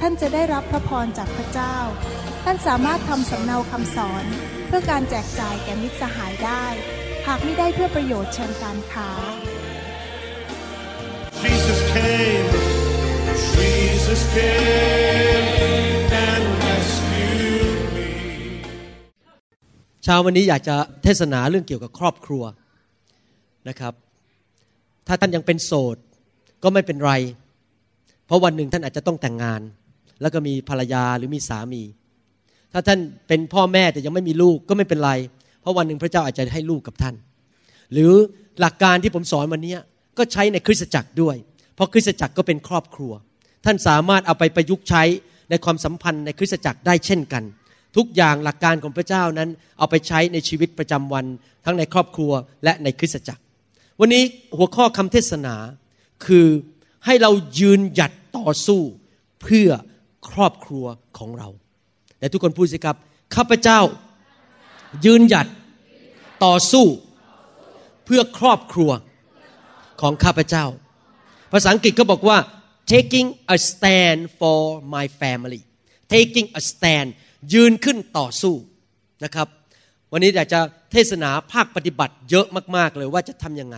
ท่านจะได้รับพระพรจากพระเจ้า ท่านสามารถทำสำเนาคำสอน เพื่อการแจกจ่ายแก่มิตรสหายได้ หากไม่ได้เพื่อประโยชน์เชิงการค้า Jesus came, Jesus came and rescued me. เช้าวันนี้อยากจะเทศนาเรื่องเกี่ยวกับครอบครัวนะครับ ถ้าท่านยังเป็นโสดก็ไม่เป็นไร เพราะวันหนึ่งท่านอาจจะต้องแต่งงาน แล้วก็มีภรรยาหรือมีสามี ถ้าท่านเป็นพ่อแม่แต่ยังไม่มีลูกก็ไม่เป็นไร เพราะวันหนึ่งพระเจ้าอาจจะให้ลูกกับท่าน หรือหลักการที่ผมสอนวันนี้ก็ใช้ในคริสตจักรด้วย เพราะคริสตจักรก็เป็นครอบครัว ท่านสามารถเอาไปประยุกต์ใช้ในความสัมพันธ์ในคริสตจักรได้เช่นกัน ทุกอย่างหลักการของพระเจ้านั้น เอาไปใช้ในชีวิตประจำวัน ทั้งในครอบครัวและในคริสตจักร วันนี้หัวข้อคำเทศนาคือให้เรายืนหยัดต่อสู้เพื่อ ครอบครัวของเราแต่ทุกคนพูดสิครับ ข้าพเจ้า ยืนหยัดต่อสู้ เพื่อครอบครัวของข้าพเจ้า ภาษาอังกฤษเขาบอกว่า taking a stand for my family taking a stand ยืนขึ้นต่อสู้นะครับ วันนี้อยากจะเทศนาภาคปฏิบัติเยอะมากๆเลยว่าจะทำยังไง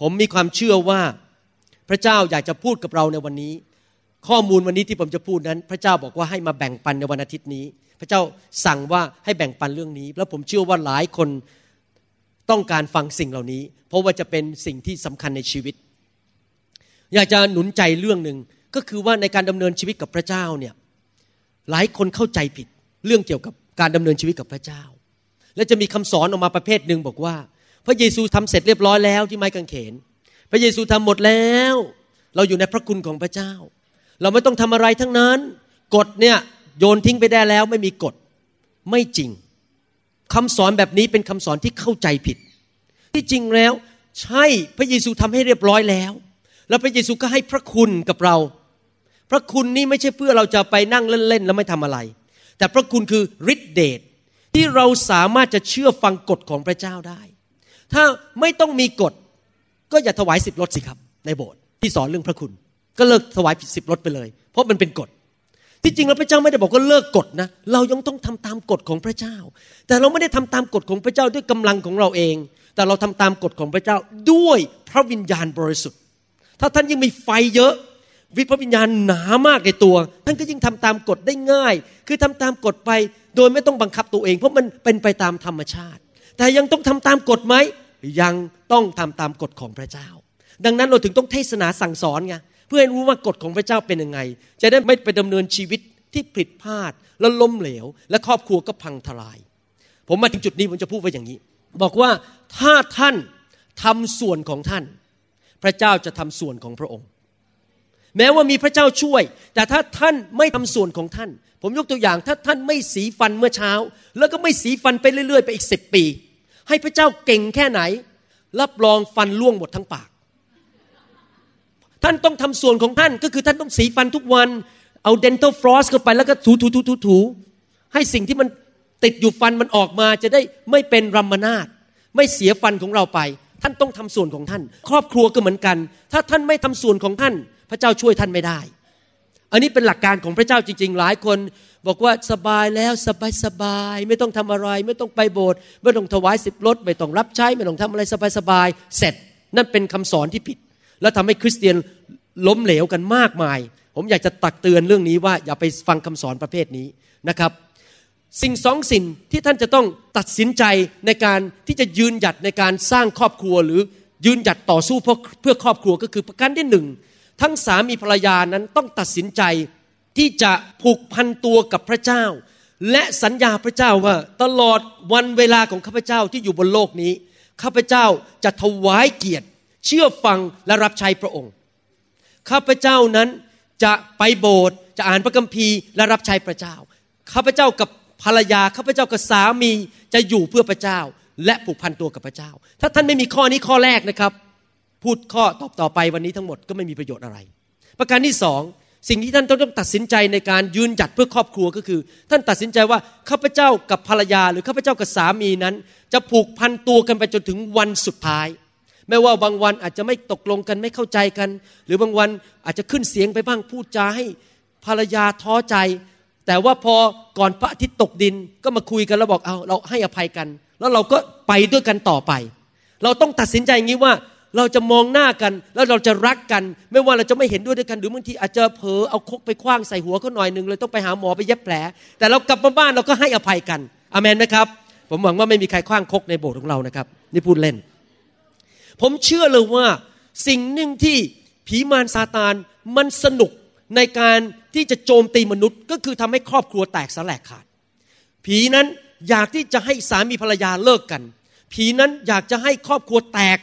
ผมมีความเชื่อว่าพระเจ้าอยากจะพูดกับเราในวันนี้ ข้อมูลวันนี้ที่ผมจะพูดนั้น พระเจ้าบอกว่าให้มาแบ่งปันในวันอาทิตย์นี้ พระเจ้าสั่งว่าให้แบ่งปันเรื่องนี้ แล้วผมเชื่อว่าหลายคนต้องการฟังสิ่งเหล่านี้ เพราะว่าจะเป็นสิ่งที่สำคัญในชีวิต อยากจะหนุนใจเรื่องหนึ่งก็คือว่าในการดำเนินชีวิตกับพระเจ้าเนี่ยหลายคนเข้าใจผิดเรื่องเกี่ยวกับการดำเนินชีวิตกับพระเจ้า และจะมีคำสอนออกมาประเภทหนึ่งบอกว่า พระเยซูทำเสร็จเรียบร้อยแล้วที่ไม้กางเขน พระเยซูทำหมดแล้ว เราอยู่ในพระคุณของพระเจ้า เราไม่ต้องทำอะไรทั้งนั้น กฎเนี่ยโยนทิ้งไปได้แล้วไม่มีกฎไม่จริงคำสอนแบบนี้เป็นคำสอนที่เข้าใจผิด ที่จริงแล้วใช่พระเยซูทำให้เรียบร้อยแล้ว แล้วพระเยซูก็ให้พระคุณกับเรา พระคุณนี่ไม่ใช่เพื่อเราจะไปนั่งเล่นๆแล้วไม่ทำอะไร แต่พระคุณคือฤทธิเดชที่เราสามารถจะเชื่อฟังกฎของพระเจ้าได้ ถ้าไม่ต้องมีกฎก็อย่าถวายสิบรถสิครับ ในโบสถ์ที่สอนเรื่องพระคุณ ก็เลิกถวายผิดสิบรถไปเลย เพราะมันเป็นกฎ ที่จริงแล้วพระเจ้าไม่ได้บอกว่าเลิกกฎนะ เรายังต้องทำตามกฎของพระเจ้า แต่เราไม่ได้ทำตามกฎของพระเจ้าด้วยกำลังของเราเอง แต่เราทำตามกฎของพระเจ้าด้วยพระวิญญาณบริสุทธิ์ ถ้าท่านยังมีไฟเยอะ วิพระวิญญาณหนามากในตัว ท่านก็ยิ่งทำตามกฎได้ง่าย คือทำตามกฎไปโดยไม่ต้องบังคับตัวเอง เพราะมันเป็นไปตามธรรมชาติ แต่ยังต้องทำตามกฎไหมยังต้องทำตามกฎของพระเจ้า ดังนั้นเราถึงต้องเทศนาสั่งสอนไง พื่อให้รู้ว่ากฎของพระเจ้าเป็นยังไง จะได้ไม่ไปดำเนินชีวิตที่ผิดพลาดแล้วล้มเหลว และครอบครัวก็พังทลาย ผมมาถึงจุดนี้ผมจะพูดไว้อย่างนี้ บอกว่าถ้าท่านทำส่วนของท่าน พระเจ้าจะทำส่วนของพระองค์ แม้ว่ามีพระเจ้าช่วย แต่ถ้าท่านไม่ทำส่วนของท่าน ผมยกตัวอย่างถ้าท่านไม่สีฟันเมื่อเช้า แล้วก็ไม่สีฟันไปเรื่อยๆ ไปอีกสิบปี ให้พระเจ้าเก่งแค่ไหน รับรองฟันล่วงหมดทั้งปาก ท่านต้องทำส่วนของท่านก็คือท่านต้องสีฟันทุกวัน เอา dental floss เข้าไปแล้วก็ถูถูถูถูถูให้สิ่งที่มันติดอยู่ฟันมันออกมาจะได้ไม่เป็นรัมมนาตไม่เสียฟันของเราไป ท่านต้องทำส่วนของท่าน ครอบครัวก็เหมือนกัน ถ้าท่านไม่ทำส่วนของท่าน พระเจ้าช่วยท่านไม่ได้ อันนี้เป็นหลักการของพระเจ้าจริง ๆ หลายคน บอกว่าสบายแล้วสบายสบาย ไม่ต้องทำอะไร ไม่ต้องไปโบสถ์ไม่ต้องถวายสิบรถไม่ต้องรับใช้ ไม่ต้องทำอะไรสบายสบายเสร็จ นั่นเป็นคำสอนที่ผิด แล้วทำให้คริสเตียนล้มเหลวกันมากมาย ผมอยากจะตักเตือนเรื่องนี้ว่าอย่าไปฟังคำสอนประเภทนี้นะครับ สิ่งสองสิ่งที่ท่านจะต้องตัดสินใจในการที่จะยืนหยัดในการสร้างครอบครัวหรือยืนหยัดต่อสู้เพื่อเพื่อครอบครัวก็คือประการที่หนึ่งทั้งสามีภรรยานั้นต้องตัดสินใจที่จะผูกพันตัวกับพระเจ้า และสัญญาพระเจ้าว่าตลอดวันเวลาของข้าพเจ้าที่อยู่บนโลกนี้ข้าพเจ้าจะถวายเกียรติ เชื่อฟังและรับใช้พระองค์ ข้าพเจ้านั้นจะไปโบสถ์จะอ่านพระคัมภีร์และรับใช้พระเจ้า ข้าพเจ้ากับภรรยาข้าพเจ้ากับสามีจะอยู่เพื่อพระเจ้า และผูกพันตัวกับพระเจ้า ถ้าท่านไม่มีข้อนี้ข้อแรกนะครับ พูดข้อตอบต่อไปวันนี้ทั้งหมดก็ไม่มีประโยชน์อะไร ประการที่สองสิ่งที่ท่านต้องตัดสินใจในการยืนหยัดเพื่อครอบครัวก็คือ ท่านตัดสินใจว่าข้าพเจ้ากับภรรยา หรือข้าพเจ้ากับสามีนั้น จะผูกพันตัวกันไปจนถึงวันสุดท้าย ไม่ว่าบางวันอาจจะไม่ตกลงกันไม่เข้าใจกัน หรือบางวันอาจจะขึ้นเสียงไปบ้างพูดจาให้ภรรยาท้อใจ แต่ว่าพอก่อนพระอาทิตย์ตกดินก็มาคุยกันแล้วบอกเอาเราให้อภัยกัน แล้วเราก็ไปด้วยกันต่อไป เราต้องตัดสินใจอย่างนี้ว่าเราจะมองหน้ากันแล้วเราจะรักกัน ไม่ว่าเราจะไม่เห็นด้วยด้วยกัน หรือบางทีอาจจะเผลอเอาคกไปคว้างใส่หัวเขาหน่อยหนึ่งเลยต้องไปหาหมอไปเย็บแผล แต่เรากลับมาบ้านเราก็ให้อภัยกันอเมนไหมครับ ผมหวังว่าไม่มีใครคว้างคกในโบสถ์ของเรานะครับ นี่พูดเล่น ผมเชื่อเลยว่าสิ่งหนึ่งที่ผีมารซาตานมันสนุกในการที่จะโจมตีมนุษย์ ก็คือทำให้ครอบครัวแตกสลายขาด ผีนั้นอยากที่จะให้สามีภรรยาเลิกกัน ผีนั้นอยากจะให้ครอบครัวแตก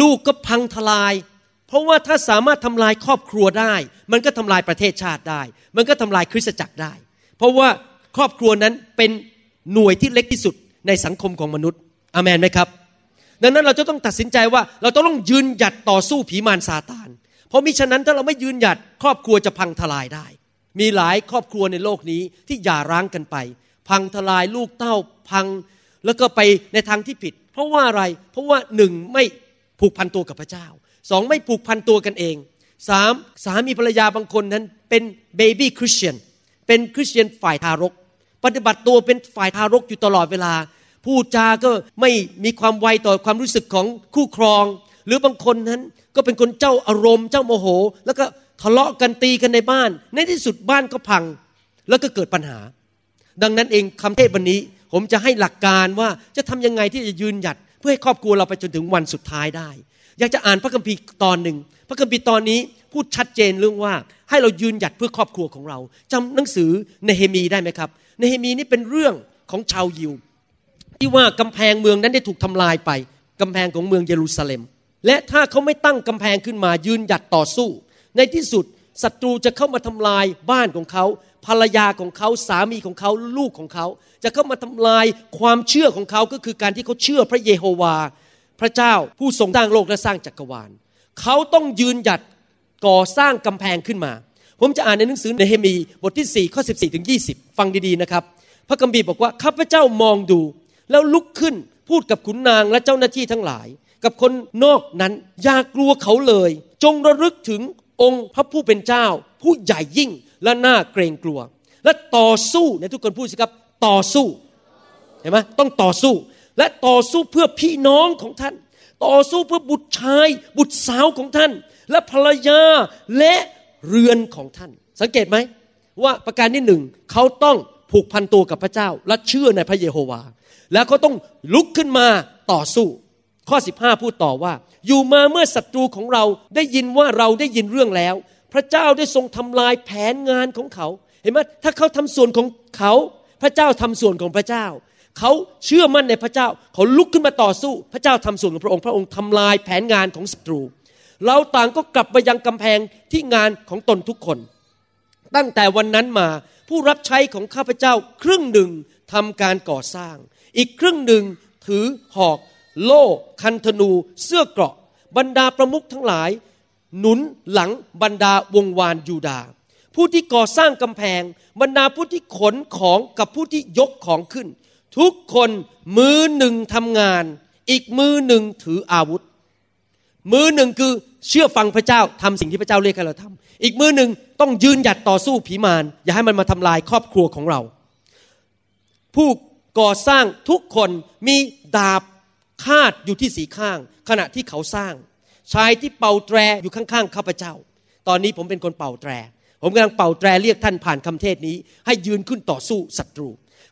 ลูกก็พังทลาย เพราะว่าถ้าสามารถทำลายครอบครัวได้ มันก็ทำลายประเทศชาติได้ มันก็ทำลายคริสตจักรได้ เพราะว่าครอบครัวนั้นเป็นหน่วยที่เล็กที่สุดในสังคมของมนุษย์อเมนไหมครับ ดังนั้นเราจะต้องตัดสินใจว่าเราต้องยืนหยัดต่อสู้ผีมารซาตาน เพราะมิฉะนั้นถ้าเราไม่ยืนหยัดครอบครัวจะพังทลายได้ มีหลายครอบครัวในโลกนี้ที่หย่าร้างกันไป พังทลายลูกเต้าพังแล้วก็ไปในทางที่ผิด เพราะว่าอะไรเพราะว่าหนึ่งไม่ผูกพันตัวกับพระเจ้าสองไม่ผูกพันตัวกันเองสามสามีภรรยาบางคนนั้นเป็นเบบี้คริสเตียนเป็นคริสเตียนฝ่ายทารก ปฏิบัติตัวเป็นฝ่ายทารกอยู่ตลอดเวลา พูดจาก็ไม่มีความไวต่อความรู้สึกของคู่ครอง หรือบางคนนั้นก็เป็นคนเจ้าอารมณ์ เจ้าโมโห แล้วก็ทะเลาะกันตีกันในบ้าน ในที่สุดบ้านก็พัง แล้วก็เกิดปัญหา ดังนั้นเองคำเทศวันนี้ ผมจะให้หลักการว่าจะทำยังไงที่จะยืนหยัด เพื่อให้ครอบครัวเราไปจนถึงวันสุดท้ายได้ อยากจะอ่านพระคัมภีร์ตอนหนึ่งพระคัมภีร์ตอนนี้พูดชัดเจนเรื่องว่าให้เรายืนหยัดเพื่อครอบครัวของเราจำหนังสือเนเฮมีได้ไหมครับเนเฮมีนี่เป็นเรื่องของชาวยิว ที่ว่ากำแพงเมืองนั้นได้ถูกทำลายไปกำแพงของเมืองเยรูซาเล็ม และถ้าเขาไม่ตั้งกำแพงขึ้นมายืนหยัดต่อสู้ ในที่สุดศัตรูจะเข้ามาทำลายบ้านของเขาภรรยาของเขาสามีของเขาลูกของเขา จะเข้ามาทำลายความเชื่อของเขาก็คือการที่เขาเชื่อพระเยโฮวา พระเจ้าผู้ทรงสร้างโลกและสร้างจักรวาล เขาต้องยืนหยัดก่อสร้างกำแพงขึ้นมา ผมจะอ่านในหนังสือเนเฮมีบทที่4ข้อ14ถึง20 ฟังดีๆนะครับ พระคัมภีบอกว่าข้าพเจ้ามองดู แล้วลุกขึ้นพูดกับขุนนางและเจ้าหน้าที่ทั้งหลาย กับคนนอกนั้นอย่ากลัวเขาเลย จงระลึกถึงองค์พระผู้เป็นเจ้า ผู้ใหญ่ยิ่งและน่าเกรงกลัว และต่อสู้ในทุกคนพูดสิครับต่อสู้เห็นไหมต้องต่อสู้และต่อสู้เพื่อพี่น้องของท่าน ต่อสู้เพื่อบุตรชาย บุตรสาวของท่าน และภรรยาและเรือนของท่าน สังเกตไหมว่าประการที่หนึ่งเขาต้องผูกพันตัวกับพระเจ้า และเชื่อในพระเยโฮวา แล้วเขาต้องลุกขึ้นมาต่อสู้ ข้อ 15 พูดต่อว่า อยู่มาเมื่อศัตรูของเราได้ยินว่าเราได้ยินเรื่องแล้ว พระเจ้าได้ทรงทำลายแผนงานของเขา เห็นไหมถ้าเขาทำส่วนของเขา พระเจ้าทำส่วนของพระเจ้า เขาเชื่อมั่นในพระเจ้า เขาลุกขึ้นมาต่อสู้ พระเจ้าทำส่วนของพระองค์ พระองค์ทำลายแผนงานของศัตรู เราต่างก็กลับไปยังกำแพงที่งานของตนทุกคน ตั้งแต่วันนั้นมาผู้รับใช้ของข้าพเจ้าครึ่งหนึ่งทำการก่อสร้าง อีกครึ่งหนึ่งถือหอก โล่ คันธนู เสื้อเกราะ บรรดาประมุขทั้งหลาย หนุนหลังบรรดาวงวานยูดา ผู้ที่ก่อสร้างกำแพง บรรดาผู้ที่ขนของกับผู้ที่ยกของขึ้น ทุกคนมือหนึ่งทำงาน อีกมือหนึ่งถืออาวุธ มือหนึ่งคือ เชื่อฟังพระเจ้าทำสิ่งที่พระเจ้าเรียกให้เราทำอีกมือหนึ่งต้องยืนหยัดต่อสู้ผีมารอย่าให้มันมาทำลายครอบครัวของเรา ผู้ก่อสร้างทุกคนมีดาบคาดอยู่ที่สีข้าง ขณะที่เขาสร้าง ชายที่เป่าแตรอยู่ข้างๆข้าพเจ้า ตอนนี้ผมเป็นคนเป่าแตร ผมกำลังเป่าแตรเรียกท่านผ่านคำเทศนี้ ให้ยืนขึ้นต่อสู้ศัตรู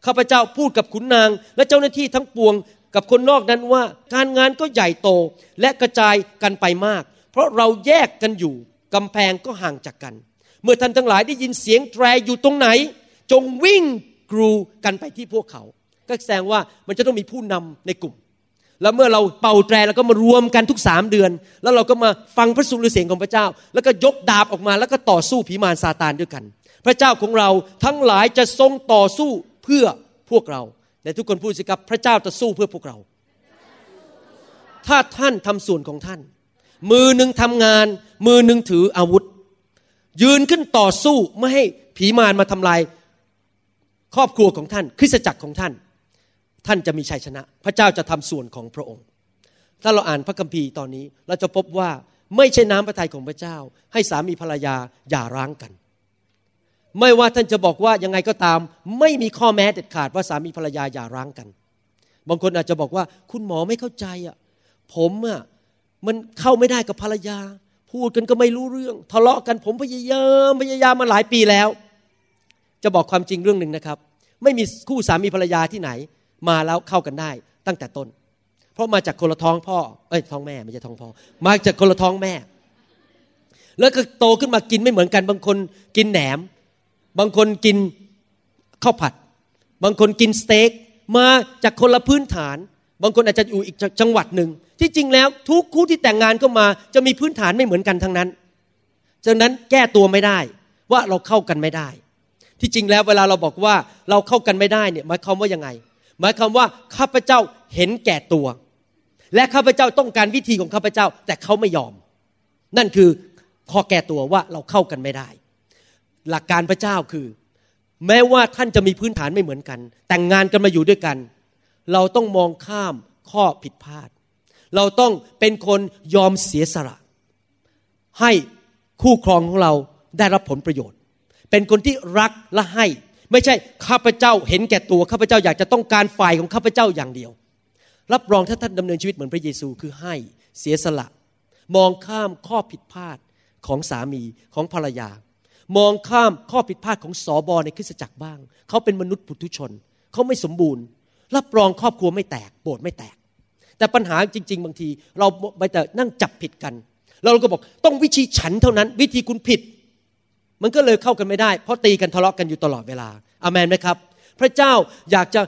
ข้าพเจ้าพูดกับขุนนาง และเจ้าหน้าที่ทั้งปวงกับคนนอกนั้นว่าการงานก็ใหญ่โตและกระจายกันไปมาก เพราะเราแยกกันอยู่กำแพงก็ห่างจากกัน เมื่อท่านทั้งหลายได้ยินเสียงแตรอยู่ตรงไหน จงวิ่งกรูกันไปที่พวกเขา ก็แสดงว่ามันจะต้องมีผู้นำในกลุ่ม แล้วเมื่อเราเป่าแตรแล้วก็มารวมกันทุกสามเดือน แล้วเราก็มาฟังพระสุรเสียงของพระเจ้า แล้วก็ยกดาบออกมาแล้วก็ต่อสู้ผีมารซาตานด้วยกัน พระเจ้าของเราทั้งหลายจะทรงต่อสู้เพื่อพวกเราแต่ทุกคนพูดสิครับพระเจ้าจะสู้เพื่อพวกเรา ถ้าท่านทำส่วนของท่าน มือหนึ่งทำงาน มือหนึ่งถืออาวุธ ยืนขึ้นต่อสู้ไม่ให้ผีมารมาทำลายครอบครัวของท่าน คริสตจักรของท่าน ท่านจะมีชัยชนะ พระเจ้าจะทำส่วนของพระองค์ ถ้าเราอ่านพระคัมภีร์ตอนนี้ เราจะพบว่าไม่ใช่น้ำพระทัยของพระเจ้า ให้สามีภรรยาอย่าร้างกัน ไม่ว่าท่านจะบอกว่ายังไงก็ตาม ไม่มีข้อแม้เด็ดขาดว่าสามีภรรยาอย่าร้างกัน บางคนอาจจะบอกว่าคุณหมอไม่เข้าใจอะผมอะ มันเข้าไม่ได้กับภรรยา พูดกันก็ไม่รู้เรื่อง ทะเลาะกันผมพยายามพยายามมาหลายปีแล้ว จะบอกความจริงเรื่องหนึ่งนะครับ ไม่มีคู่สามีภรรยาที่ไหน มาแล้วเข้ากันได้ ตั้งแต่ต้น เพราะมาจากคนละท้องพ่อเอ้ยท้องแม่ไม่ใช่ท้องพ่อ มาจากคนละท้องแม่ แล้วก็โตขึ้นมากินไม่เหมือนกัน บางคนกินแหนม บางคนกินข้าวผัด บางคนกินสเต็กมาจากคนละพื้นฐาน บางคนอาจจะอยู่อีกจังหวัดหนึ่ง ที่จริงแล้วทุกคู่ที่แต่งงานก็มา จะมีพื้นฐานไม่เหมือนกันทั้งนั้นฉะนั้นแก้ตัวไม่ได้ว่าเราเข้ากันไม่ได้ ที่จริงแล้วเวลาเราบอกว่าเราเข้ากันไม่ได้เนี่ยหมายความว่ายังไง หมายความว่าข้าพเจ้าเห็นแก่ตัว และข้าพเจ้าต้องการวิธีของข้าพเจ้า แต่เขาไม่ยอม นั่นคือข้อแก้ตัวว่าเราเข้ากันไม่ได้ หลักการพระเจ้าคือ แม้ว่าท่านจะมีพื้นฐานไม่เหมือนกัน แต่งงานกันมาอยู่ด้วยกัน เราต้องมองข้ามข้อผิดพลาด เราต้องเป็นคนยอมเสียสละ ให้คู่ครองของเราได้รับผลประโยชน์ เป็นคนที่รักและให้ ไม่ใช่ข้าพเจ้าเห็นแก่ตัวข้าพเจ้าอยากจะต้องการฝ่ายของข้าพเจ้าอย่างเดียว รับรองถ้าท่านดำเนินชีวิตเหมือนพระเยซูคือให้เสียสละ มองข้ามข้อผิดพลาดของสามีของภรรยา มองข้ามข้อผิดพลาดของสอบอในคริสตจักรบ้าง เขาเป็นมนุษย์ปุถุชน เขาไม่สมบูรณ์ รับรองครอบครัวไม่แตกโบสถ์ไม่แตก แต่ปัญหาจริง ๆ บางที เราไปแต่นั่งจับผิดกันเราก็บอกต้องวิธีฉันเท่านั้น วิธีคุณผิด มันก็เลยเข้ากันไม่ได้ เพราะตีกันทะเลาะกันอยู่ตลอดเวลาอามันไหมครับ พระเจ้าอยากจะ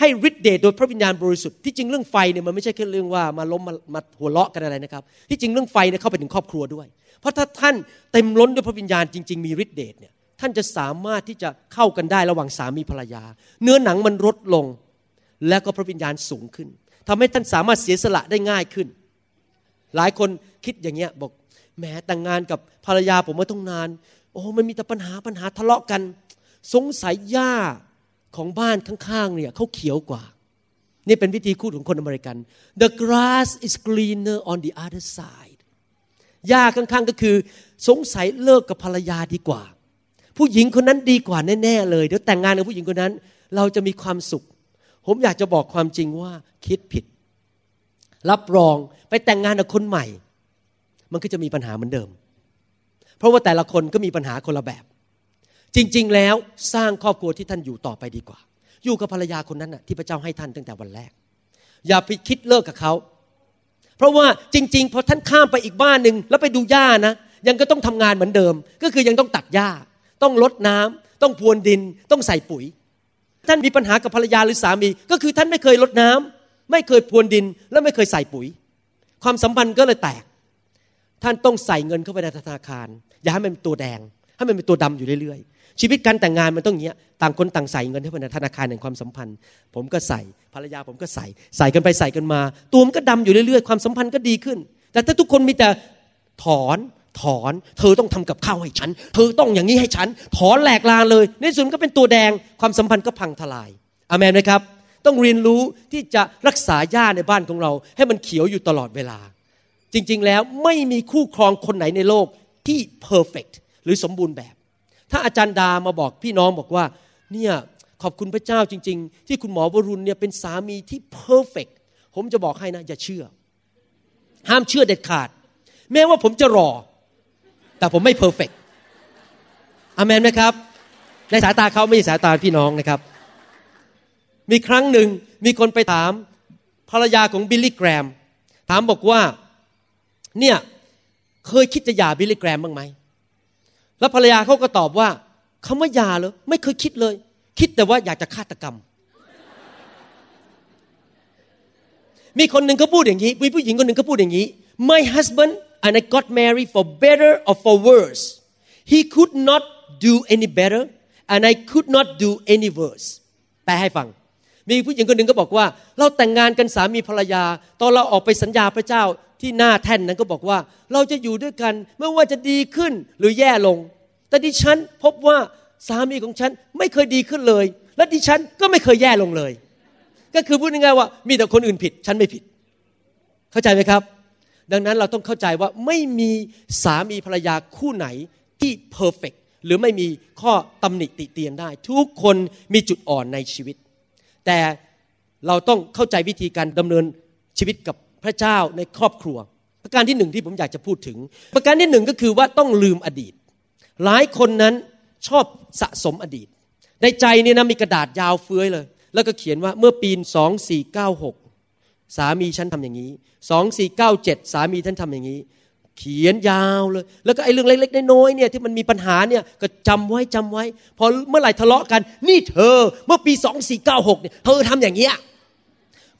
ให้ฤทธิเดชโดยพระวิญญาณบริสุทธิ์ที่จริงเรื่องไฟเนี่ยมันไม่ใช่แค่เรื่องว่ามาล้มมามาหัวเราะกันอะไรนะครับ ที่จริงเรื่องไฟเนี่ยเข้าไปถึงครอบครัวด้วย เพราะถ้าท่านเต็มล้นด้วยพระวิญญาณจริง ๆ มีฤทธิเดชเนี่ยท่านจะสามารถที่จะเข้ากันได้ระหว่างสามีภรรยา เนื้อหนังมันลดลง แล้วก็พระวิญญาณสูงขึ้นทำให้ท่านสามารถเสียสละได้ง่ายขึ้น หลายคนคิดอย่างเงี้ยบอกแหมแต่งงานกับภรรยาผมมาต้องนาน โอ้มันมีแต่ปัญหาปัญหาทะเลาะกัน สงสัยหญ้าของบ้านข้างๆเนี่ยเขาเขียวกว่า นี่เป็นวิธีคูดของคนอเมริกัน the grass is greener on the other side หญ้าข้างๆก็คือ สงสัยเลิกกับภรรยาดีกว่า ผู้หญิงคนนั้นดีกว่าแน่ๆเลย เดี๋ยวแต่งงานกับผู้หญิงคนนั้น เราจะมีความสุข ผมอยากจะบอกความจริงว่าคิดผิด รับรองไปแต่งงานกับคนใหม่ มันก็จะมีปัญหาเหมือนเดิม เพราะว่าแต่ละคนก็มีปัญหาคนละแบบ จริง ๆ แล้วสร้างครอบครัวที่ท่านอยู่ต่อไปดีกว่า อยู่กับภรรยาคนนั้นน่ะที่พระเจ้าให้ท่านตั้งแต่วันแรก อย่าไปคิดเลิกกับเขา เพราะว่าจริง ๆ พอท่านข้ามไปอีกบ้านหนึ่งแล้วไปดูหญ้านะยังก็ต้องทำงานเหมือนเดิม ก็คือยังต้องตัดหญ้า ต้องลดน้ำต้องพรวนดิน ต้องใส่ปุ๋ย ท่านมีปัญหากับภรรยาหรือสามี ก็คือท่านไม่เคยลดน้ำไม่เคยพรวนดินและไม่เคยใส่ปุ๋ย ความสัมพันธ์ก็เลยแตก ท่านต้องใส่เงินเข้าไปในธนาคาร อย่าให้มันเป็นตัวแดง ให้มันเป็นตัวดำอยู่เรื่อยๆ ชีวิตการแต่งงานมันต้องเงี้ยต่างคนต่างใส่เงินเข้าไปในธนาคารแห่งความสัมพันธ์ ผมก็ใส่ภรรยาผมก็ใส่ ใส่กันไปใส่กันมา ตัวมันก็ดำอยู่เรื่อยๆ ความสัมพันธ์ก็ดีขึ้น แต่ถ้าทุกคนมีแต่ถอน ถอน เธอต้องทำกับข้าวให้ฉัน เธอต้องอย่างนี้ให้ฉัน ถอนแหลกลาเลย ในสุดก็เป็นตัวแดง ความสัมพันธ์ก็พังทลายอเมนไหมครับ ต้องเรียนรู้ที่จะรักษาหญ้าในบ้านของเรา ให้มันเขียวอยู่ตลอดเวลา จริงๆ แล้วไม่มีคู่ครองคนไหนในโลกที่ perfect หรือสมบูรณ์แบบ ถ้าอาจารย์ดามาบอกพี่น้องบอกว่า เนี่ยขอบคุณพระเจ้าจริง ๆ ที่คุณหมอวรุณเนี่ยเป็นสามีที่ perfect ผมจะบอกให้นะอย่าเชื่อ ห้ามเชื่อเด็ดขาด แม้ว่าผมจะหล่อ แต่ผมไม่ perfect อเมนไหมครับ ในสายตาเขาไม่ใช่สายตาพี่น้องนะครับ มีครั้งหนึ่งมีคนไปถามภรรยาของบิลลี่แกรม ถามบอกว่าเนี่ยเคยคิดจะหย่าบิลลี่แกรมบ้างไหม แล้วภรรยาเขาก็ตอบว่าคำว่าหย่าเหรอไม่เคยคิดเลย คิดแต่ว่าอยากจะฆาตกรรม มีคนหนึ่งเขาพูดอย่างนี้มีผู้หญิงคนหนึ่งเขาพูดอย่างนี้ my husband and I got married for better or for worse he could not do any better and I could not do any worse แปลให้ฟัง มีผู้หญิงคนหนึ่งก็บอกว่า เราแต่งงานกันสามีภรรยา ตอนเราออกไปสัญญาพระเจ้าที่หน้าแท่นนั้นก็บอกว่า เราจะอยู่ด้วยกันไม่ว่าจะดีขึ้นหรือแย่ลง แต่ดิฉันพบว่าสามีของฉันไม่เคยดีขึ้นเลย และดิฉันก็ไม่เคยแย่ลงเลย ก็คือพูดง่ายๆว่ามีแต่คนอื่นผิด ฉันไม่ผิด เข้าใจไหมครับ ดังนั้นเราต้องเข้าใจว่าไม่มีสามีภรรยาคู่ไหนที่เพอร์เฟกหรือไม่มีข้อตำหนิติเตียนได้ ทุกคนมีจุดอ่อนในชีวิต แต่เราต้องเข้าใจวิธีการดำเนินชีวิตกับพระเจ้าในครอบครัว ประการที่หนึ่งที่ผมอยากจะพูดถึง ประการที่หนึ่งก็คือว่าต้องลืมอดีต หลายคนนั้นชอบสะสมอดีต ในใจนี่นะมีกระดาษยาวเฟื้อยเลย แล้วก็เขียนว่าเมื่อปี 2496 สามีฉันทำอย่างนี้2497สามีท่านทำอย่างนี้ เขียนยาวเลย แล้วก็ไอ้เรื่องเล็กๆน้อยๆเนี่ยที่มันมีปัญหาเนี่ยก็จำไว้จำไว้ พอเมื่อไหร่ทะเลาะกัน นี่เธอเมื่อปี2496เก้าหกเนี่ยเธอทำอย่างเงี้ย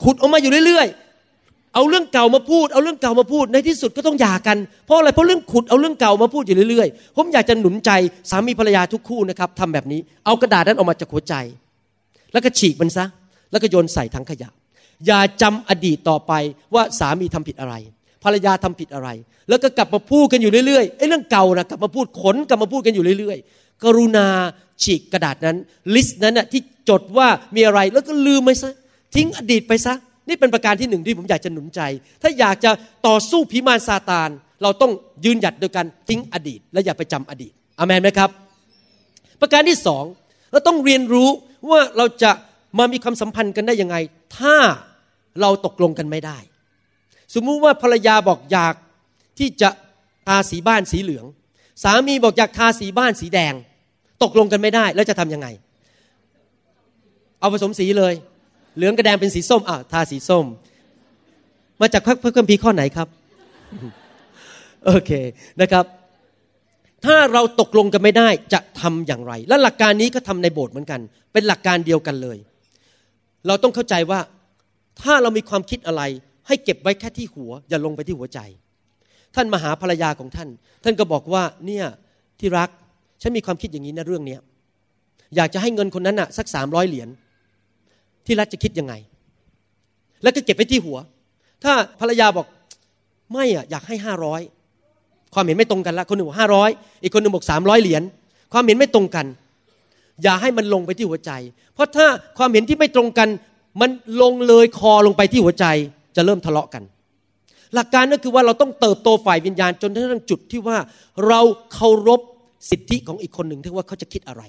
ขุดออกมาอยู่เรื่อยๆ เอาเรื่องเก่ามาพูด เอาเรื่องเก่ามาพูด ในที่สุดก็ต้องหย่ากัน เพราะอะไร เพราะเรื่องขุด เอาเรื่องเก่ามาพูดอยู่เรื่อยๆ ผมอยากจะหนุนใจสามีภรรยาทุกคู่นะครับทำแบบนี้ เอากระดาษนั้นออกมาจากหัวใจ แล้วก็ฉีกมันซะ แล้วก็โยนใส่ถังขยะ อย่าจำอดีตต่อไปว่าสามีทำผิดอะไร ภรรยาทำผิดอะไร แล้วก็กลับมาพูดกันอยู่เรื่อยๆไอ้เรื่องเก่านะกลับมาพูดขนกลับมาพูดกันอยู่เรื่อย ๆ กรุณาฉีกกระดาษนั้น list นั้นนะที่จดว่ามีอะไรแล้วก็ลืมไปซะทิ้งอดีตไปซะนี่เป็นประการที่หนึ่งที่ผมอยากจะหนุนใจ ถ้าอยากจะต่อสู้พิมานซาตาน เราต้องยืนหยัดโดยการทิ้งอดีต และอย่าไปจำอดีตอามนไหมครับ ประการที่สองเราต้องเรียนรู้ว่าเราจะมามีความสัมพันธ์กันได้ยังไง ถ้า เราตกลงกันไม่ได้ สมมุติว่าภรรยาบอกอยากที่จะทาสีบ้านสีเหลือง สามีบอกอยากทาสีบ้านสีแดง ตกลงกันไม่ได้ แล้วจะทำยังไง เอาผสมสีเลย เหลืองกับแดงเป็นสีส้มอะทาสีส้ม มาจากพระคัมภีร์ข้อไหนครับโอเคนะครับ ถ้าเราตกลงกันไม่ได้จะทำอย่างไร และหลักการนี้ก็ทำในโบสถ์เหมือนกัน เป็นหลักการเดียวกันเลย เราต้องเข้าใจว่า ถ้าเรามีความคิดอะไร ให้เก็บไว้แค่ที่หัว อย่าลงไปที่หัวใจ ท่านมาหาภรรยาของท่าน ท่านก็บอกว่าเนี่ยที่รักฉันมีความคิดอย่างนี้นะเรื่องเนี้ยอยากจะให้เงินคนนั้นน่ะสักสามร้อยเหรียญที่รักจะคิดยังไง แล้วก็เก็บไว้ที่หัว ถ้าภรรยาบอกไม่อะอยากให้ห้าร้อยความเห็นไม่ตรงกันละคนหนึ่งบอกห้าร้อยอีกคนหนึ่งบอกสามร้อยเหรียญความเห็นไม่ตรงกัน อย่าให้มันลงไปที่หัวใจ เพราะถ้าความเห็นที่ไม่ตรงกัน มันลงเลยคอลงไปที่หัวใจจะเริ่มทะเลาะกัน หลักการก็คือว่าเราต้องเติบโตฝ่ายวิญญาณจนถึงจุดที่ว่าเราเคารพสิทธิของอีกคนหนึ่งที่ว่าเขาจะคิดอะไร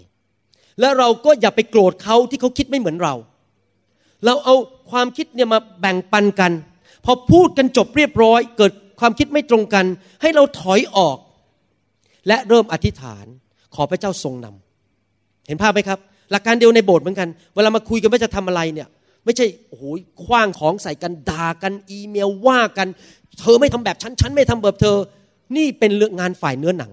และเราก็อย่าไปโกรธเขาที่เขาคิดไม่เหมือนเรา เราเอาความคิดเนี่ยมาแบ่งปันกัน พอพูดกันจบเรียบร้อย เกิดความคิดไม่ตรงกัน ให้เราถอยออก และเริ่มอธิษฐาน ขอพระเจ้าทรงนำเห็นภาพไหมครับ หลักการเดียวในโบสถ์เหมือนกัน เวลามาคุยกันว่าจะทำอะไรเนี่ย ไม่ใช่โอ้โหคว้างของใส่กันด่ากันอีเมลว่ากัน เธอไม่ทำแบบฉันฉันไม่ทำแบบเธอ นี่เป็นเรื่องงานฝ่ายเนื้อหนัง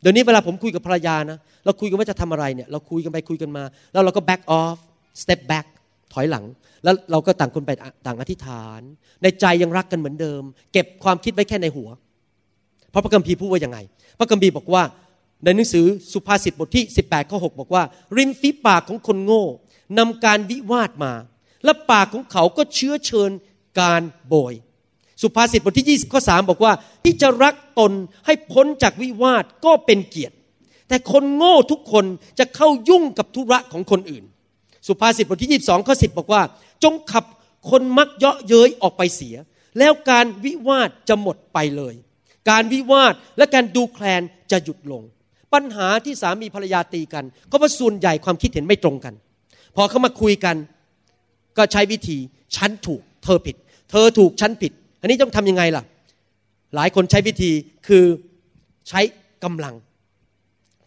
เดี๋ยวนี้เวลาผมคุยกับภรรยานะเราคุยกันว่าจะทำอะไรเนี่ยเราคุยกันไปคุยกันมา แล้วเราก็ back off step back ถอยหลัง แล้วเราก็ต่างคนไปต่างอธิษฐาน ในใจยังรักกันเหมือนเดิม เก็บความคิดไว้แค่ในหัว เพราะพระคัมภีร์พูดว่ายังไง พระคัมภีร์บอกว่าในหนังสือสุภาษิตบทที่ 18ข้อ6บอกว่า ริมฝีปากของคนโง่นำการวิวาทมา และปากของเขาก็เชื้อเชิญการโบย สุภาษิตบทที่ 20ข้อ3บอกว่า ที่จะรักตนให้พ้นจากวิวาทก็เป็นเกียรติ แต่คนโง่ทุกคนจะเข้ายุ่งกับธุระของคนอื่น สุภาษิตบทที่ 22ข้อ10 บอกว่า จงขับคนมักเยาะเย้ยออกไปเสีย แล้วการวิวาทจะหมดไปเลย การวิวาทและการดูแคลนจะหยุดลง ปัญหาที่สามีภรรยาตีกัน ก็เพราะส่วนใหญ่ความคิดเห็นไม่ตรงกัน พอเขามาคุยกัน ก็ใช้วิธีฉันถูก เธอผิด เธอถูกฉันผิด อันนี้ต้องทำยังไงล่ะ หลายคนใช้วิธีคือใช้กำลัง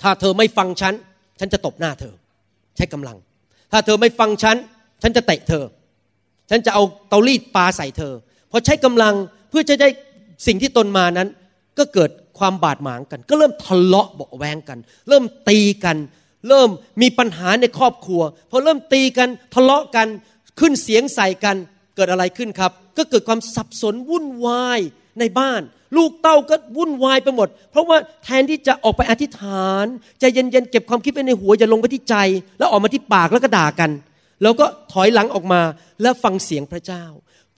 ถ้าเธอไม่ฟังฉัน ฉันจะตบหน้าเธอ ใช้กำลัง ถ้าเธอไม่ฟังฉัน ฉันจะเตะเธอ ฉันจะเอาเตารีดปาใส่เธอพอใช้กำลังเพื่อจะได้สิ่งที่ตนมานั้น ก็เกิดความบาดหมางกัน ก็เริ่มทะเลาะเบาแวงกัน เริ่มตีกัน เริ่มมีปัญหาในครอบครัวพอเริ่มตีกันทะเลาะกัน ขึ้นเสียงใส่กันเกิดอะไรขึ้นครับ ก็เกิดความสับสนวุ่นวายในบ้าน ลูกเต้าก็วุ่นวายไปหมด เพราะว่าแทนที่จะออกไปอธิษฐานใจเย็นๆเก็บความคิดไว้ในหัวอย่าลงไปที่ใจ แล้วออกมาที่ปากแล้วก็ด่ากัน แล้วก็ถอยหลังออกมาแล้วฟังเสียงพระเจ้า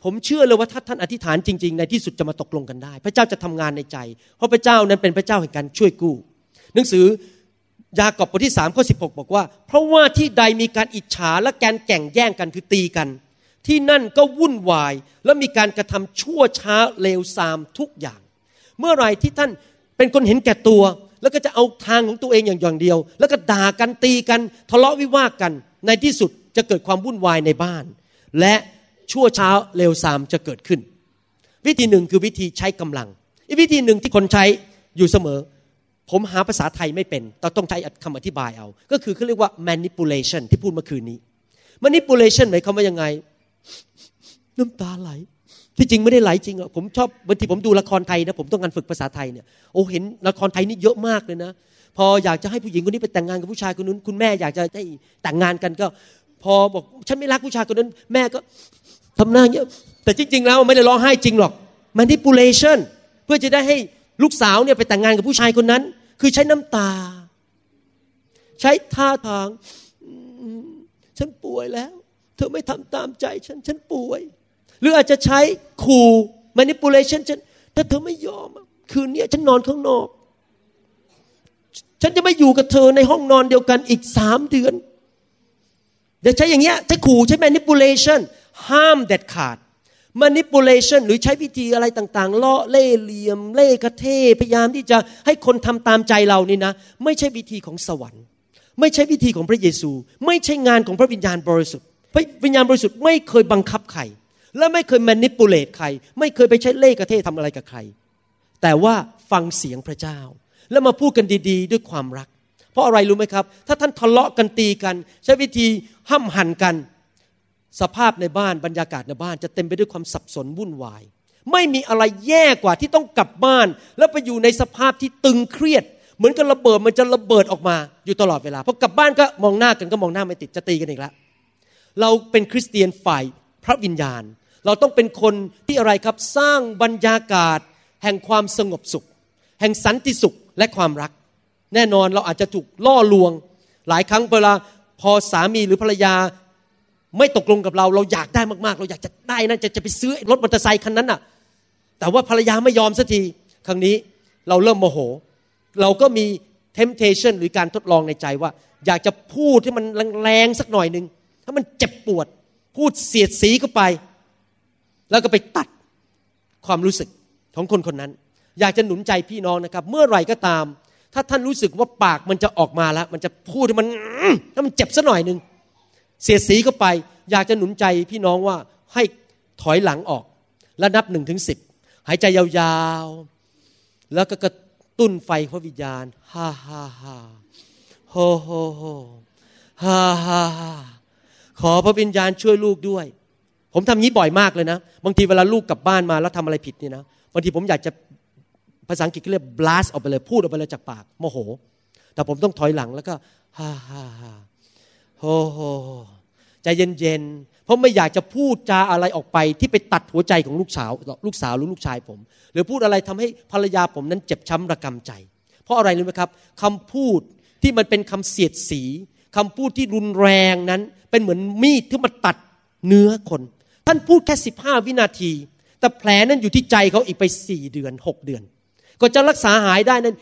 ผมเชื่อเลยว่าถ้าท่านอธิษฐานจริง ๆ ในที่สุดจะมาตกลงกันได้ พระเจ้าจะทำงานในใจ เพราะพระเจ้านั้นเป็นพระเจ้าแห่งการช่วยกู้ หนังสือ ยากอบบทที่3ข้อ16บอกว่า เพราะว่าที่ใดมีการอิจฉาและการแก่งแย่งกันคือตีกัน ที่นั่นก็วุ่นวาย และมีการกระทำชั่วช้าเลวทรามทุกอย่าง เมื่อไรที่ท่านเป็นคนเห็นแก่ตัว แล้วก็จะเอาทางของตัวเองอย่างอย่างเดียว แล้วก็ด่ากันตีกันทะเลาะวิวาทกัน ในที่สุดจะเกิดความวุ่นวายในบ้าน และชั่วช้าเลวทรามจะเกิดขึ้น วิธีหนึ่งคือวิธีใช้กำลัง อีกวิธีหนึ่งที่คนใช้อยู่เสมอ ผมหาภาษาไทยไม่เป็นเราต้องใช้คำอธิบายเอา ก็คือเขาเรียกว่า manipulation ที่พูดเมื่อคืนนี้ manipulation หมายความว่ายังไง น้ำตาไหล ที่จริงไม่ได้ไหลจริงอะผมชอบบางทีผมดูละครไทยนะผมต้องการฝึกภาษาไทยเนี่ยโอ้เห็นละครไทยนี่เยอะมากเลยนะ พออยากจะให้ผู้หญิงคนนี้ไปแต่งงานกับผู้ชายคนนู้นคุณแม่อยากจะได้แต่งงานกันก็ พอบอกฉันไม่รักผู้ชายคนนั้น แม่ก็ทำหน้าเงี้ยแต่จริง ๆ แล้วไม่ได้ร้องไห้จริงหรอก manipulation เพื่อจะได้ให้ลูกสาวเนี่ยไปแต่งงานกับผู้ชายคนนั้น คือใช้น้ำตา ใช้ท่าทาง ฉันป่วยแล้ว เธอไม่ทำตามใจฉัน ฉันป่วย หรืออาจจะใช้ขู่ manipulation ฉันถ้าเธอไม่ยอม คืนนี้ฉันนอนข้างนอก ฉันจะไม่อยู่กับเธอในห้องนอนเดียวกันอีกสามเดือนอย่าใช้อย่างเงี้ยใช้ขู่ใช้ manipulation ห้ามเด็ดขาด manipulation หรือใช้วิธีอะไรต่างๆล่อเล่เหลี่ยม เล่กระเทพยายามที่จะให้คนทำตามใจเรานี่นะ ไม่ใช่วิธีของสวรรค์ ไม่ใช่วิธีของพระเยซู ไม่ใช่งานของพระวิญญาณบริสุทธิ์ พระวิญญาณบริสุทธิ์ไม่เคยบังคับใคร และไม่เคย manipulate ใคร ไม่เคยไปใช้เล่กระเททำอะไรกับใคร แต่ว่าฟังเสียงพระเจ้า แล้วมาพูดกันดีๆ ด้วยความรัก เพราะอะไรรู้ไหมครับ ถ้าท่านทะเลาะกันตีกัน ใช้วิธีห้ำหั่นกัน สภาพในบ้านบรรยากาศในบ้านจะเต็มไปด้วยความสับสนวุ่นวาย ไม่มีอะไรแย่กว่าที่ต้องกลับบ้าน แล้วไปอยู่ในสภาพที่ตึงเครียด เหมือนกับระเบิดมันจะระเบิดออกมาอยู่ตลอดเวลาพอกลับบ้านก็มองหน้ากันก็มองหน้าไม่ติดจะตีกันอีกแล้วเราเป็นคริสเตียนฝ่ายพระวิญญาณ เราต้องเป็นคนที่อะไรครับสร้างบรรยากาศ แห่งความสงบสุข แห่งสันติสุขและความรัก แน่นอนเราอาจจะถูกล่อลวง หลายครั้งเวลาพอสามีหรือภรรยา ไม่ตกลงกับเราเราอยากได้มากๆ เราอยากจะได้นะจะจะไปซื้อรถมอเตอร์ไซคันนั้นน่ะ แต่ว่าภรรยาไม่ยอมสักทีครั้งนี้เราเริ่มโมโห เราก็มี temptation หรือการทดลองในใจว่า อยากจะพูดที่มันแรงๆสักหน่อยหนึ่งถ้ามันเจ็บปวด พูดเสียดสีเข้าไป แล้วก็ไปตัดความรู้สึกของคนคนนั้น อยากจะหนุนใจพี่น้องนะครับ เมื่อไหร่ก็ตาม ถ้าท่านรู้สึกว่าปากมันจะออกมาแล้ว มันจะพูดให้มันถ้ามันเจ็บสักหน่อยหนึ่ง เสียดสีเข้าไป อยากจะหนุนใจพี่น้องว่าให้ถอยหลังออก แล้วนับหนึ่งถึงสิบหายใจยาวๆ แล้วก็กระตุ้นไฟพระวิญญาณฮ่าฮ่าฮ่าโฮโฮโฮฮ่าฮ่าฮ่าขอพระวิญญาณช่วยลูกด้วย ผมทำงี้บ่อยมากเลยนะ บางทีเวลาลูกกลับบ้านมาแล้วทำอะไรผิดนี่นะบางทีผมอยากจะภาษาอังกฤษเรียก blast ออกไปเลยพูดออกไปเลยจากปากโมโห แต่ผมต้องถอยหลังแล้วก็ฮ่าฮ่าฮ่า โอ้โหใจเย็นๆ เพราะไม่อยากจะพูดจาอะไรออกไป ที่ไปตัดหัวใจของลูกสาวลูกสาวหรือลูกชายผม หรือพูดอะไรทำให้ภรรยาผมนั้นเจ็บช้ำระกำใจ เพราะอะไรรู้ไหมครับคำพูดที่มันเป็นคำเสียดสีคำพูดที่รุนแรงนั้น เป็นเหมือนมีดที่มาตัดเนื้อคน ท่านพูดแค่15วินาที แต่แผลนั้นอยู่ที่ใจเขาอีกไป4เดือน6เดือน ก็จะรักษาหายได้นั้น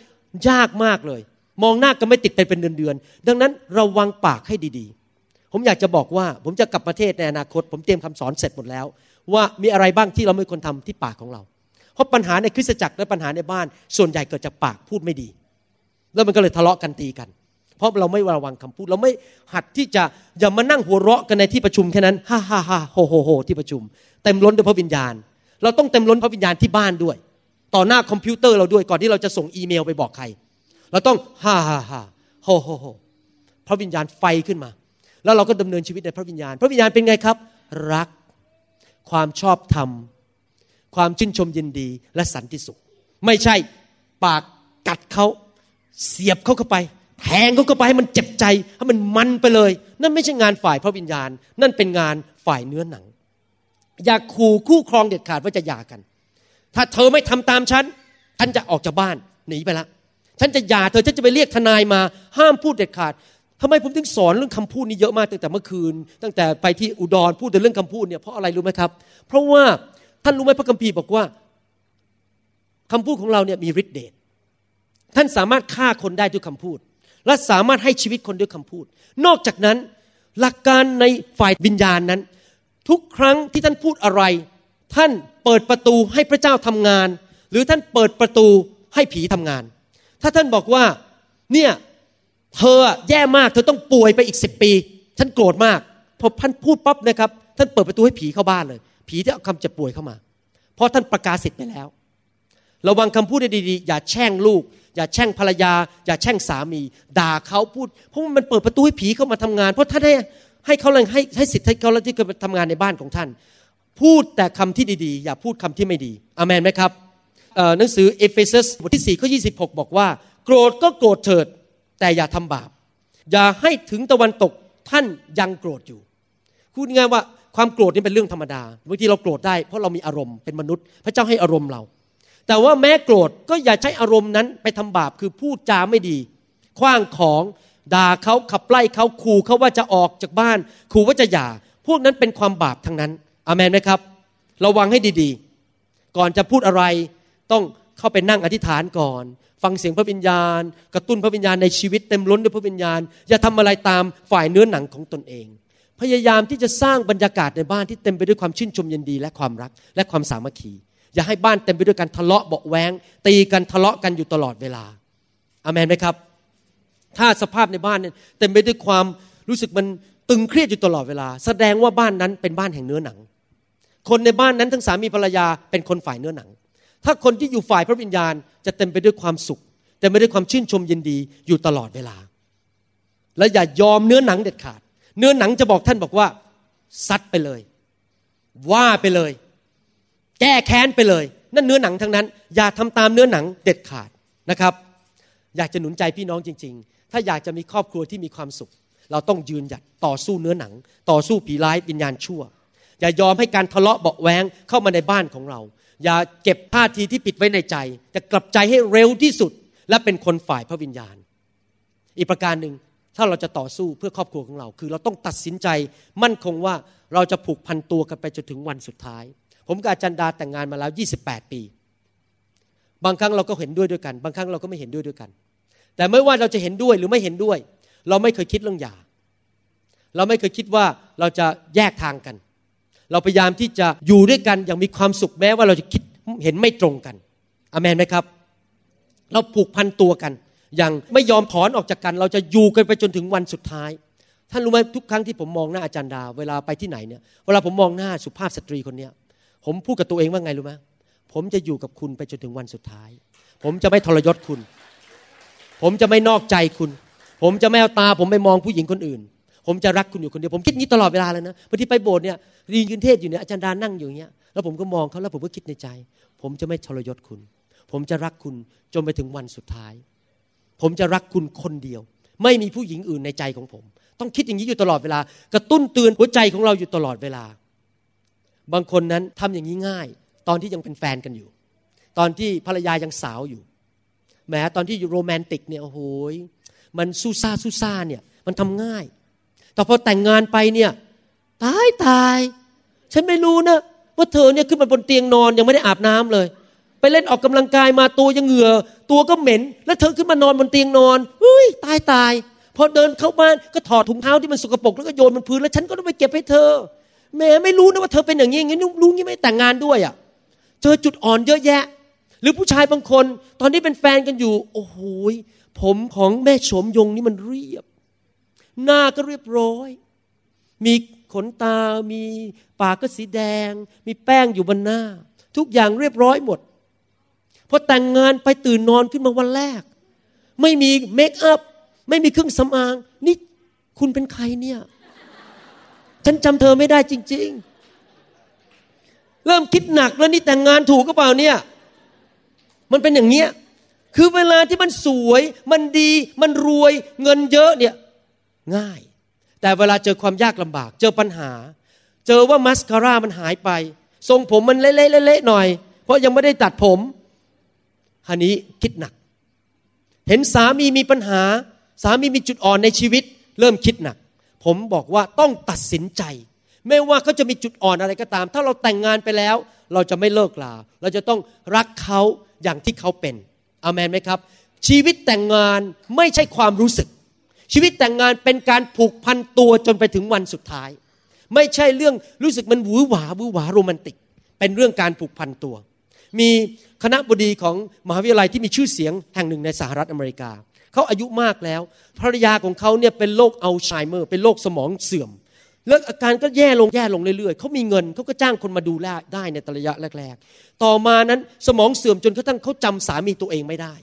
ยากมากเลย มองหน้ากันไม่ติดไปเป็นเดือนๆดังนั้นระวังปากให้ดีๆ ผมอยากจะบอกว่าผมจะกลับประเทศในอนาคต ผมเตรียมคำสอนเสร็จหมดแล้ว ว่ามีอะไรบ้างที่เราไม่ควรทำที่ปากของเรา เพราะปัญหาในคริสตจักรและปัญหาในบ้าน ส่วนใหญ่เกิดจากปากพูดไม่ดี แล้วมันก็เลยทะเลาะกันตีกัน เพราะเราไม่ระวังคำพูด เราไม่หัดที่จะอย่ามานั่งหัวเราะกันในที่ประชุมแค่นั้นฮ่าฮ่าฮ่าโฮโฮโฮที่ประชุมเต็มล้นด้วยพระวิญญาณ เราต้องเต็มล้นพระวิญญาณที่บ้านด้วย ต่อหน้าคอมพิวเตอร์เราด้วยก่อนที่เราจะส่งอีเมลไปบอกใคร เราต้องฮ่าฮ่าฮ่าโฮโฮโฮพระวิญญาณไฟขึ้นมา แล้วเราก็ดำเนินชีวิตในพระวิญญาณ พระวิญญาณเป็นไงครับ รักความชอบธรรม ความชื่นชมยินดีและสันติสุข ไม่ใช่ปากกัดเขาเสียบเขาเข้าไป แทงเขาเข้าไปให้มันเจ็บใจให้มันมันไปเลย นั่นไม่ใช่งานฝ่ายพระวิญญาณ นั่นเป็นงานฝ่ายเนื้อหนัง อย่าขู่คู่ครองเด็ดขาดว่าจะหย่ากัน ถ้าเธอไม่ทำตามฉันฉันจะออกจากบ้านหนีไปละ ฉันจะหย่าเธอฉันจะไปเรียกทนายมา ห้ามพูดเด็ดขาดทำไมผมถึงสอนเรื่องคำพูดนี้เยอะมากตั้งแต่เมื่อคืน ตั้งแต่ไปที่อุดรพูดแต่เรื่องคำพูดเนี่ยเพราะอะไรรู้ไหมครับ เพราะว่าท่านรู้ไหมพระคัมภีร์บอกว่าคำพูดของเราเนี่ยมีฤทธิ์เดชท่านสามารถฆ่าคนได้ด้วยคำพูด และสามารถให้ชีวิตคนด้วยคำพูด นอกจากนั้นหลักการในฝ่ายวิญญาณนั้น ทุกครั้งที่ท่านพูดอะไร ท่านเปิดประตูให้พระเจ้าทำงาน หรือท่านเปิดประตูให้ผีทำงาน ถ้าท่านบอกว่าเนี่ยเธอแย่มากเธอต้องป่วยไปอีกสิบปี ฉันโกรธมากพอท่านพูดปั๊บนะครับ ท่านเปิดประตูให้ผีเข้าบ้านเลย ผีที่เอาคำเจ็บป่วยเข้ามา เพราะท่านประกาศสิทธิ์ไปแล้ว ระวังคำพูดดีๆ อย่าแช่งลูก อย่าแช่งภรรยา อย่าแช่งสามี ด่าเขาพูด เพราะมันเปิดประตูให้ผีเข้ามาทำงาน เพราะท่านให้ให้เขาเลยให้ให้สิทธิ์ให้เขาแล้วที่จะทำงานในบ้านของท่าน พูดแต่คำที่ดีๆ อย่าพูดคำที่ไม่ดีอเมนไหมครับ หนังสือเอเฟซัสบทที่4ข้อ26 บอกว่า โกรธก็โกรธเถิด แต่อย่าทำบาป อย่าให้ถึงตะวันตกท่านยังโกรธอยู่พูดง่ายว่าความโกรธนี่เป็นเรื่องธรรมดาบางทีเราโกรธได้เพราะเรามีอารมณ์เป็นมนุษย์ พระเจ้าให้อารมณ์เรา แต่ว่าแม้โกรธก็อย่าใช้อารมณ์นั้นไปทำบาปคือพูดจาไม่ดีคว้างของด่าเขาขับไล่เขาขู่เขาว่าจะออกจากบ้านขู่ว่าจะหย่า พวกนั้นเป็นความบาปทั้งนั้นอเมนไหมครับ ระวังให้ดีๆ ก่อนจะพูดอะไร ต้องเข้าไปนั่งอธิษฐานก่อน ฟังเสียงพระวิญญาณ กระตุ้นพระวิญญาณในชีวิตเต็มล้นด้วยพระวิญญาณ อย่าทำอะไรตามฝ่ายเนื้อหนังของตนเอง พยายามที่จะสร้างบรรยากาศในบ้านที่เต็มไปด้วยความชื่นชมยินดี และความรักและความสามัคคี อย่าให้บ้านเต็มไปด้วยการทะเลาะเบาแวงตีกันทะเลาะกันอยู่ตลอดเวลาอเมนไหมครับ ถ้าสภาพในบ้านเนี่ยเต็มไปด้วยความรู้สึกมันตึงเครียดอยู่ตลอดเวลา แสดงว่าบ้านนั้นเป็นบ้านแห่งเนื้อหนัง คนในบ้านนั้นทั้งสามีภรรยาเป็นคนฝ่ายเนื้อหนัง ถ้าคนที่อยู่ฝ่ายพระวิญญาณจะเต็มไปด้วยความสุขเต็มได้ความชื่นชมยินดีอยู่ตลอดเวลา และอย่ายอมเนื้อหนังเด็ดขาด เนื้อหนังจะบอกท่านบอกว่าซัดไปเลย ว่าไปเลย แก้แค้นไปเลย นั่นเนื้อหนังทั้งนั้น อย่าทำตามเนื้อหนังเด็ดขาดนะครับ อยากจะหนุนใจพี่น้องจริง ๆ ถ้าอยากจะมีครอบครัวที่มีความสุข เราต้องยืนหยัดต่อสู้เนื้อหนัง ต่อสู้ผีร้ายวิญญาณชั่ว อย่ายอมให้การทะเลาะเบาแวงเข้ามาในบ้านของเรา อย่าเก็บท่าทีที่ปิดไว้ในใจ จะกลับใจให้เร็วที่สุด และเป็นคนฝ่ายพระวิญญาณ อีกประการหนึ่งถ้าเราจะต่อสู้เพื่อครอบครัวของเรา คือเราต้องตัดสินใจมั่นคงว่าเราจะผูกพันตัวกันไปจนถึงวันสุดท้าย ผมกับอาจารย์ดาแต่งงานมาแล้ว 28 ปี บางครั้งเราก็เห็นด้วยด้วยกัน บางครั้งเราก็ไม่เห็นด้วยด้วยกัน แต่ไม่ว่าเราจะเห็นด้วยหรือไม่เห็นด้วย เราไม่เคยคิดเรื่องหย่าเราไม่เคยคิดว่าเราจะแยกทางกัน เราพยายามที่จะอยู่ด้วยกันอย่างมีความสุขแม้ว่าเราจะคิดเห็นไม่ตรงกันอเมนไหมครับ เราผูกพันตัวกัน อย่างไม่ยอมถอนออกจากกัน เราจะอยู่กันไปจนถึงวันสุดท้าย ท่านรู้ไหมทุกครั้งที่ผมมองหน้าอาจารย์ดา เวลาไปที่ไหนเนี่ยเวลาผมมองหน้าสุภาพสตรีคนเนี้ยผมพูดกับตัวเองว่าไงรู้ไหมผมจะอยู่กับคุณไปจนถึงวันสุดท้าย ผมจะไม่ทรยศคุณ ผมจะไม่นอกใจคุณ ผมจะไม่เอาตา ผมไปมองผู้หญิงคนอื่น ผมจะรักคุณอยู่คนเดียวผมคิดนี้ตลอดเวลาเลยนะบางทีไปโบสถ์เนี่ยรียืนเทศอยู่เนี่ยอาจารย์ดานั่งอยู่อย่างเงี้ยแล้วผมก็มองเขาแล้วผมก็คิดในใจ ผมจะไม่ทรยศคุณ ผมจะรักคุณจนไปถึงวันสุดท้าย ผมจะรักคุณคนเดียว ไม่มีผู้หญิงอื่นในใจของผม ต้องคิดอย่างนี้อยู่ตลอดเวลากระตุ้นเตือนหัวใจของเราอยู่ตลอดเวลา บางคนนั้นทำอย่างนี้ง่าย ตอนที่ยังเป็นแฟนกันอยู่ ตอนที่ภรรยายังสาวอยู่แม้ตอนที่อยู่โรแมนติกเนี่ยโอ้โหมันสู้ซ่าสู้ซ่าเนี่ยมันทำง่าย แต่พอแต่งงานไปเนี่ยตายตาย ฉันไม่รู้นะ ว่าเธอเนี่ยขึ้นมาบนเตียงนอนยังไม่ได้อาบน้ำเลย ไปเล่นออกกำลังกายมาตัวยังเหงื่อ ตัวก็เหม็น แล้วเธอขึ้นมานอนบนเตียงนอนเฮ้ยตายตายพอเดินเข้าบ้านก็ถอดถุงเท้าที่มันสกปรกแล้วก็โยนบนพื้นแล้วฉันก็ต้องไปเก็บให้เธอแม่ไม่รู้นะว่าเธอเป็นอย่างนี้อย่างนี้รู้งี้ไม่แต่งงานด้วยอะเจอจุดอ่อนเยอะแยะ หรือผู้ชายบางคน ตอนนี้เป็นแฟนกันอยู่ โอ้โหผมของแม่โฉมยงนี่มันเรียบ หน้าก็เรียบร้อย มีขนตา มีปากก็สีแดง มีแป้งอยู่บนหน้า ทุกอย่างเรียบร้อยหมดพอแต่งงานไปตื่นนอนขึ้นมาวันแรก ไม่มีเมคอัพไม่มีเครื่องสำอาง นี่คุณเป็นใครเนี่ย ฉันจำเธอไม่ได้จริง ๆ เริ่มคิดหนักแล้วนี่แต่งงานถูกก็เปล่าเนี่ย มันเป็นอย่างเนี้ยคือเวลาที่มันสวย มันดี มันรวย เงินเยอะเนี่ย ง่าย แต่เวลาเจอความยากลำบาก เจอปัญหา เจอว่ามัสคาร่ามันหายไป ทรงผมมันเละๆๆหน่อย เพราะยังไม่ได้ตัดผมฮันนี้คิดหนัก เห็นสามีมีปัญหา สามีมีจุดอ่อนในชีวิต เริ่มคิดหนัก ผมบอกว่าต้องตัดสินใจ ไม่ว่าเขาจะมีจุดอ่อนอะไรก็ตาม ถ้าเราแต่งงานไปแล้ว เราจะไม่เลิกลา เราจะต้องรักเขาอย่างที่เขาเป็นอเมนไหมครับ ชีวิตแต่งงานไม่ใช่ความรู้สึก ชีวิตแต่งงานเป็นการผูกพันตัวจนไปถึงวันสุดท้าย ไม่ใช่เรื่องรู้สึกมันหวือหวาหวือหวาโรแมนติก เป็นเรื่องการผูกพันตัว มีคณะบดีของมหาวิทยาลัยที่มีชื่อเสียงแห่งหนึ่งในสหรัฐอเมริกาเขาอายุมากแล้ว ภรรยาของเขาเนี่ยเป็นโรคอัลไซเมอร์ เป็นโรคสมองเสื่อมแล้วอาการก็แย่ลงแย่ลงเรื่อยๆ เขามีเงินเขาก็จ้างคนมาดูแลได้ในระยะแรก ๆ ต่อมานั้นสมองเสื่อมจนกระทั่งเขาจำสามีตัวเองไม่ได้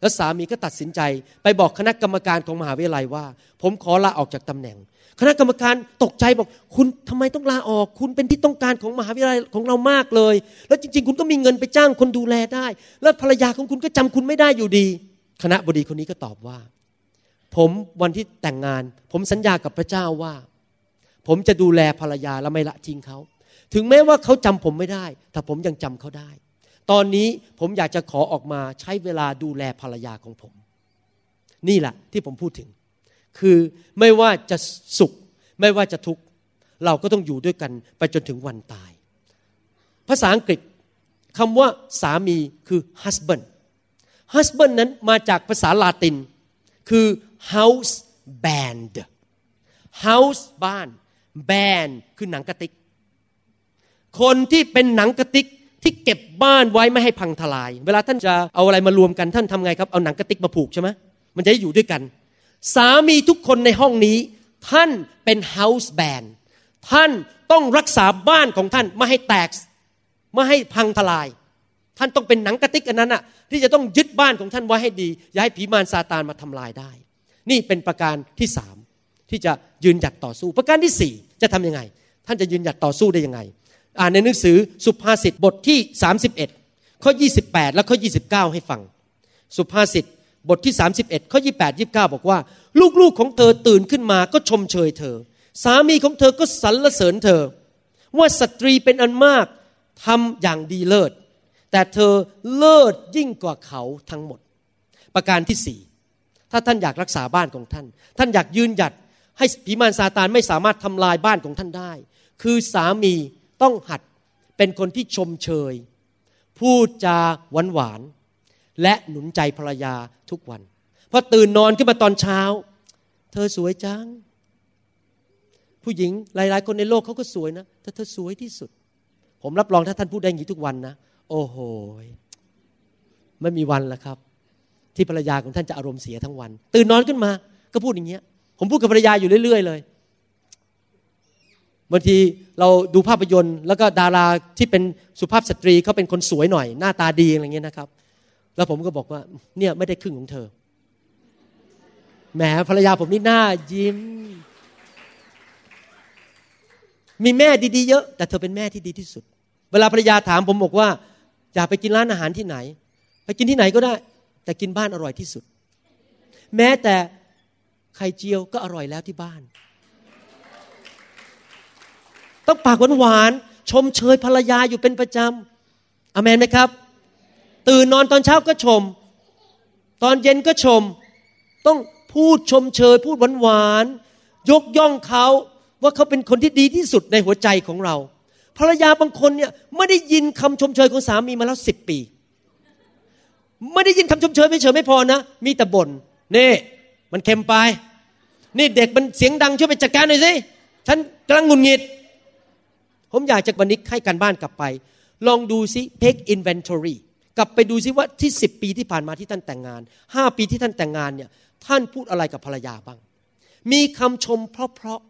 แล้วสามีก็ตัดสินใจไปบอกคณะกรรมการของมหาวิทยาลัยว่า ผมขอลาออกจากตำแหน่ง คณะกรรมการตกใจบอก คุณทำไมต้องลาออก คุณเป็นที่ต้องการของมหาวิทยาลัยของเรามากเลย แล้วจริง ๆ คุณก็มีเงินไปจ้างคนดูแลได้ แล้วภรรยาของคุณก็จำคุณไม่ได้อยู่ดี คณะบดีคนนี้ก็ตอบว่า ผมวันที่แต่งงาน ผมสัญญากับพระเจ้าว่า ผมจะดูแลภรรยาและไม่ละทิ้งเขา ถึงแม้ว่าเขาจำผมไม่ได้ แต่ผมยังจำเขาได้ ตอนนี้ผมอยากจะขอออกมาใช้เวลาดูแลภรรยาของผม นี่แหละที่ผมพูดถึง คือไม่ว่าจะสุข ไม่ว่าจะทุกข์เราก็ต้องอยู่ด้วยกันไปจนถึงวันตาย ภาษาอังกฤษคำว่าสามีคือ husband husband นั้นมาจากภาษาลาติน คือ house band house บ้าน band คือหนังกระติก คนที่เป็นหนังกระติก ที่เก็บบ้านไว้ไม่ให้พังทลาย เวลาท่านจะเอาอะไรมารวมกันท่านทำไงครับ เอาหนังกระติกมาผูกใช่ไหมมันจะอยู่ด้วยกัน สามีทุกคนในห้องนี้ ท่านเป็น house band ท่านต้องรักษาบ้านของท่านไม่ให้แตกไม่ให้พังทลาย ท่านต้องเป็นหนังกระติกอันนั้นอะที่จะต้องยึดบ้านของท่านไว้ให้ดี อย่าให้ผีมารซาตานมาทำลายได้ นี่เป็นประการที่สามที่จะยืนหยัดต่อสู้ ประการที่สี่จะทํำยังไง ท่านจะยืนหยัดต่อสู้ได้ยังไง อ่านในหนังสือสุภาษิตบทที่ 31 ข้อ 28 และข้อ 29 ให้ฟัง สุภาษิตบทที่ 31 ข้อ 28 29 บอกว่า ลูกๆของเธอตื่นขึ้นมาก็ชมเชยเธอ สามีของเธอก็สรรเสริญเธอ ว่าสตรีเป็นอันมากทำอย่างดีเลิศ แต่เธอเลิศยิ่งกว่าเขาทั้งหมด ประการที่สี่ถ้าท่านอยากรักษาบ้านของท่าน ท่านอยากยืนหยัดให้ผีมารซาตานไม่สามารถทำลายบ้านของท่านได้ คือสามี ต้องหัดเป็นคนที่ชมเชย พูดจาหวานหวานและหนุนใจภรรยาทุกวันพอตื่นนอนขึ้นมาตอนเช้า เธอสวยจัง ผู้หญิงหลายๆ คนในโลกเขาก็สวยนะแต่เธอสวยที่สุด ผมรับรองถ้าท่านพูดได้อย่างนี้ทุกวันนะโอ้โหไม่มีวันละครับ ที่ภรรยาของท่านจะอารมณ์เสียทั้งวัน ตื่นนอนขึ้นมา ก็พูดอย่างเงี้ย ผมพูดกับภรรยาอยู่เรื่อย ๆ เลย บางทีเราดูภาพยนตร์ แล้วก็ดาราที่เป็นสุภาพสตรีเขาเป็นคนสวยหน่อย หน้าตาดีอะไรเงี้ยนะครับ แล้วผมก็บอกว่าเนี่ยไม่ได้ครึ่งของเธอแหมภรรยาผมนี่หน้ายิ้ม มีแม่ดีๆเยอะ แต่เธอเป็นแม่ที่ดีที่สุด เวลาภรรยาถามผมบอกว่า อยากไปกินร้านอาหารที่ไหน ไปกินที่ไหนก็ได้ แต่กินบ้านอร่อยที่สุด แม้แต่ไข่เจียวก็อร่อยแล้วที่บ้าน ต้องปากหวานๆชมเชยภรรยาอยู่เป็นประจำอเมนไหมครับ ตื่นนอนตอนเช้าก็ชม ตอนเย็นก็ชม ต้องพูดชมเชย พูดหวานๆยกย่องเขาว่าเขาเป็นคนที่ดีที่สุดในหัวใจของเรา ภรรยาบางคนเนี่ยไม่ได้ยินคำชมเชยของสามีมาแล้วสิบปี ไม่ได้ยินคำชมเชยไม่เฉยไม่พอนะ มีแต่บน่นนี่มันเค็มไป นี่เด็กมันเสียงดังช่วยไปจัดการหน่อยสิฉันกำลังงุนงิด ผมอยากจะวันนี้ให้การบ้านกลับไป ลองดูซิ take inventory กลับไปดูซิว่าที่สิบปีที่ผ่านมาที่ท่านแต่งงานห้าปีที่ท่านแต่งงานเนี่ยท่านพูดอะไรกับภรรยาบ้าง มีคำชมเพราะ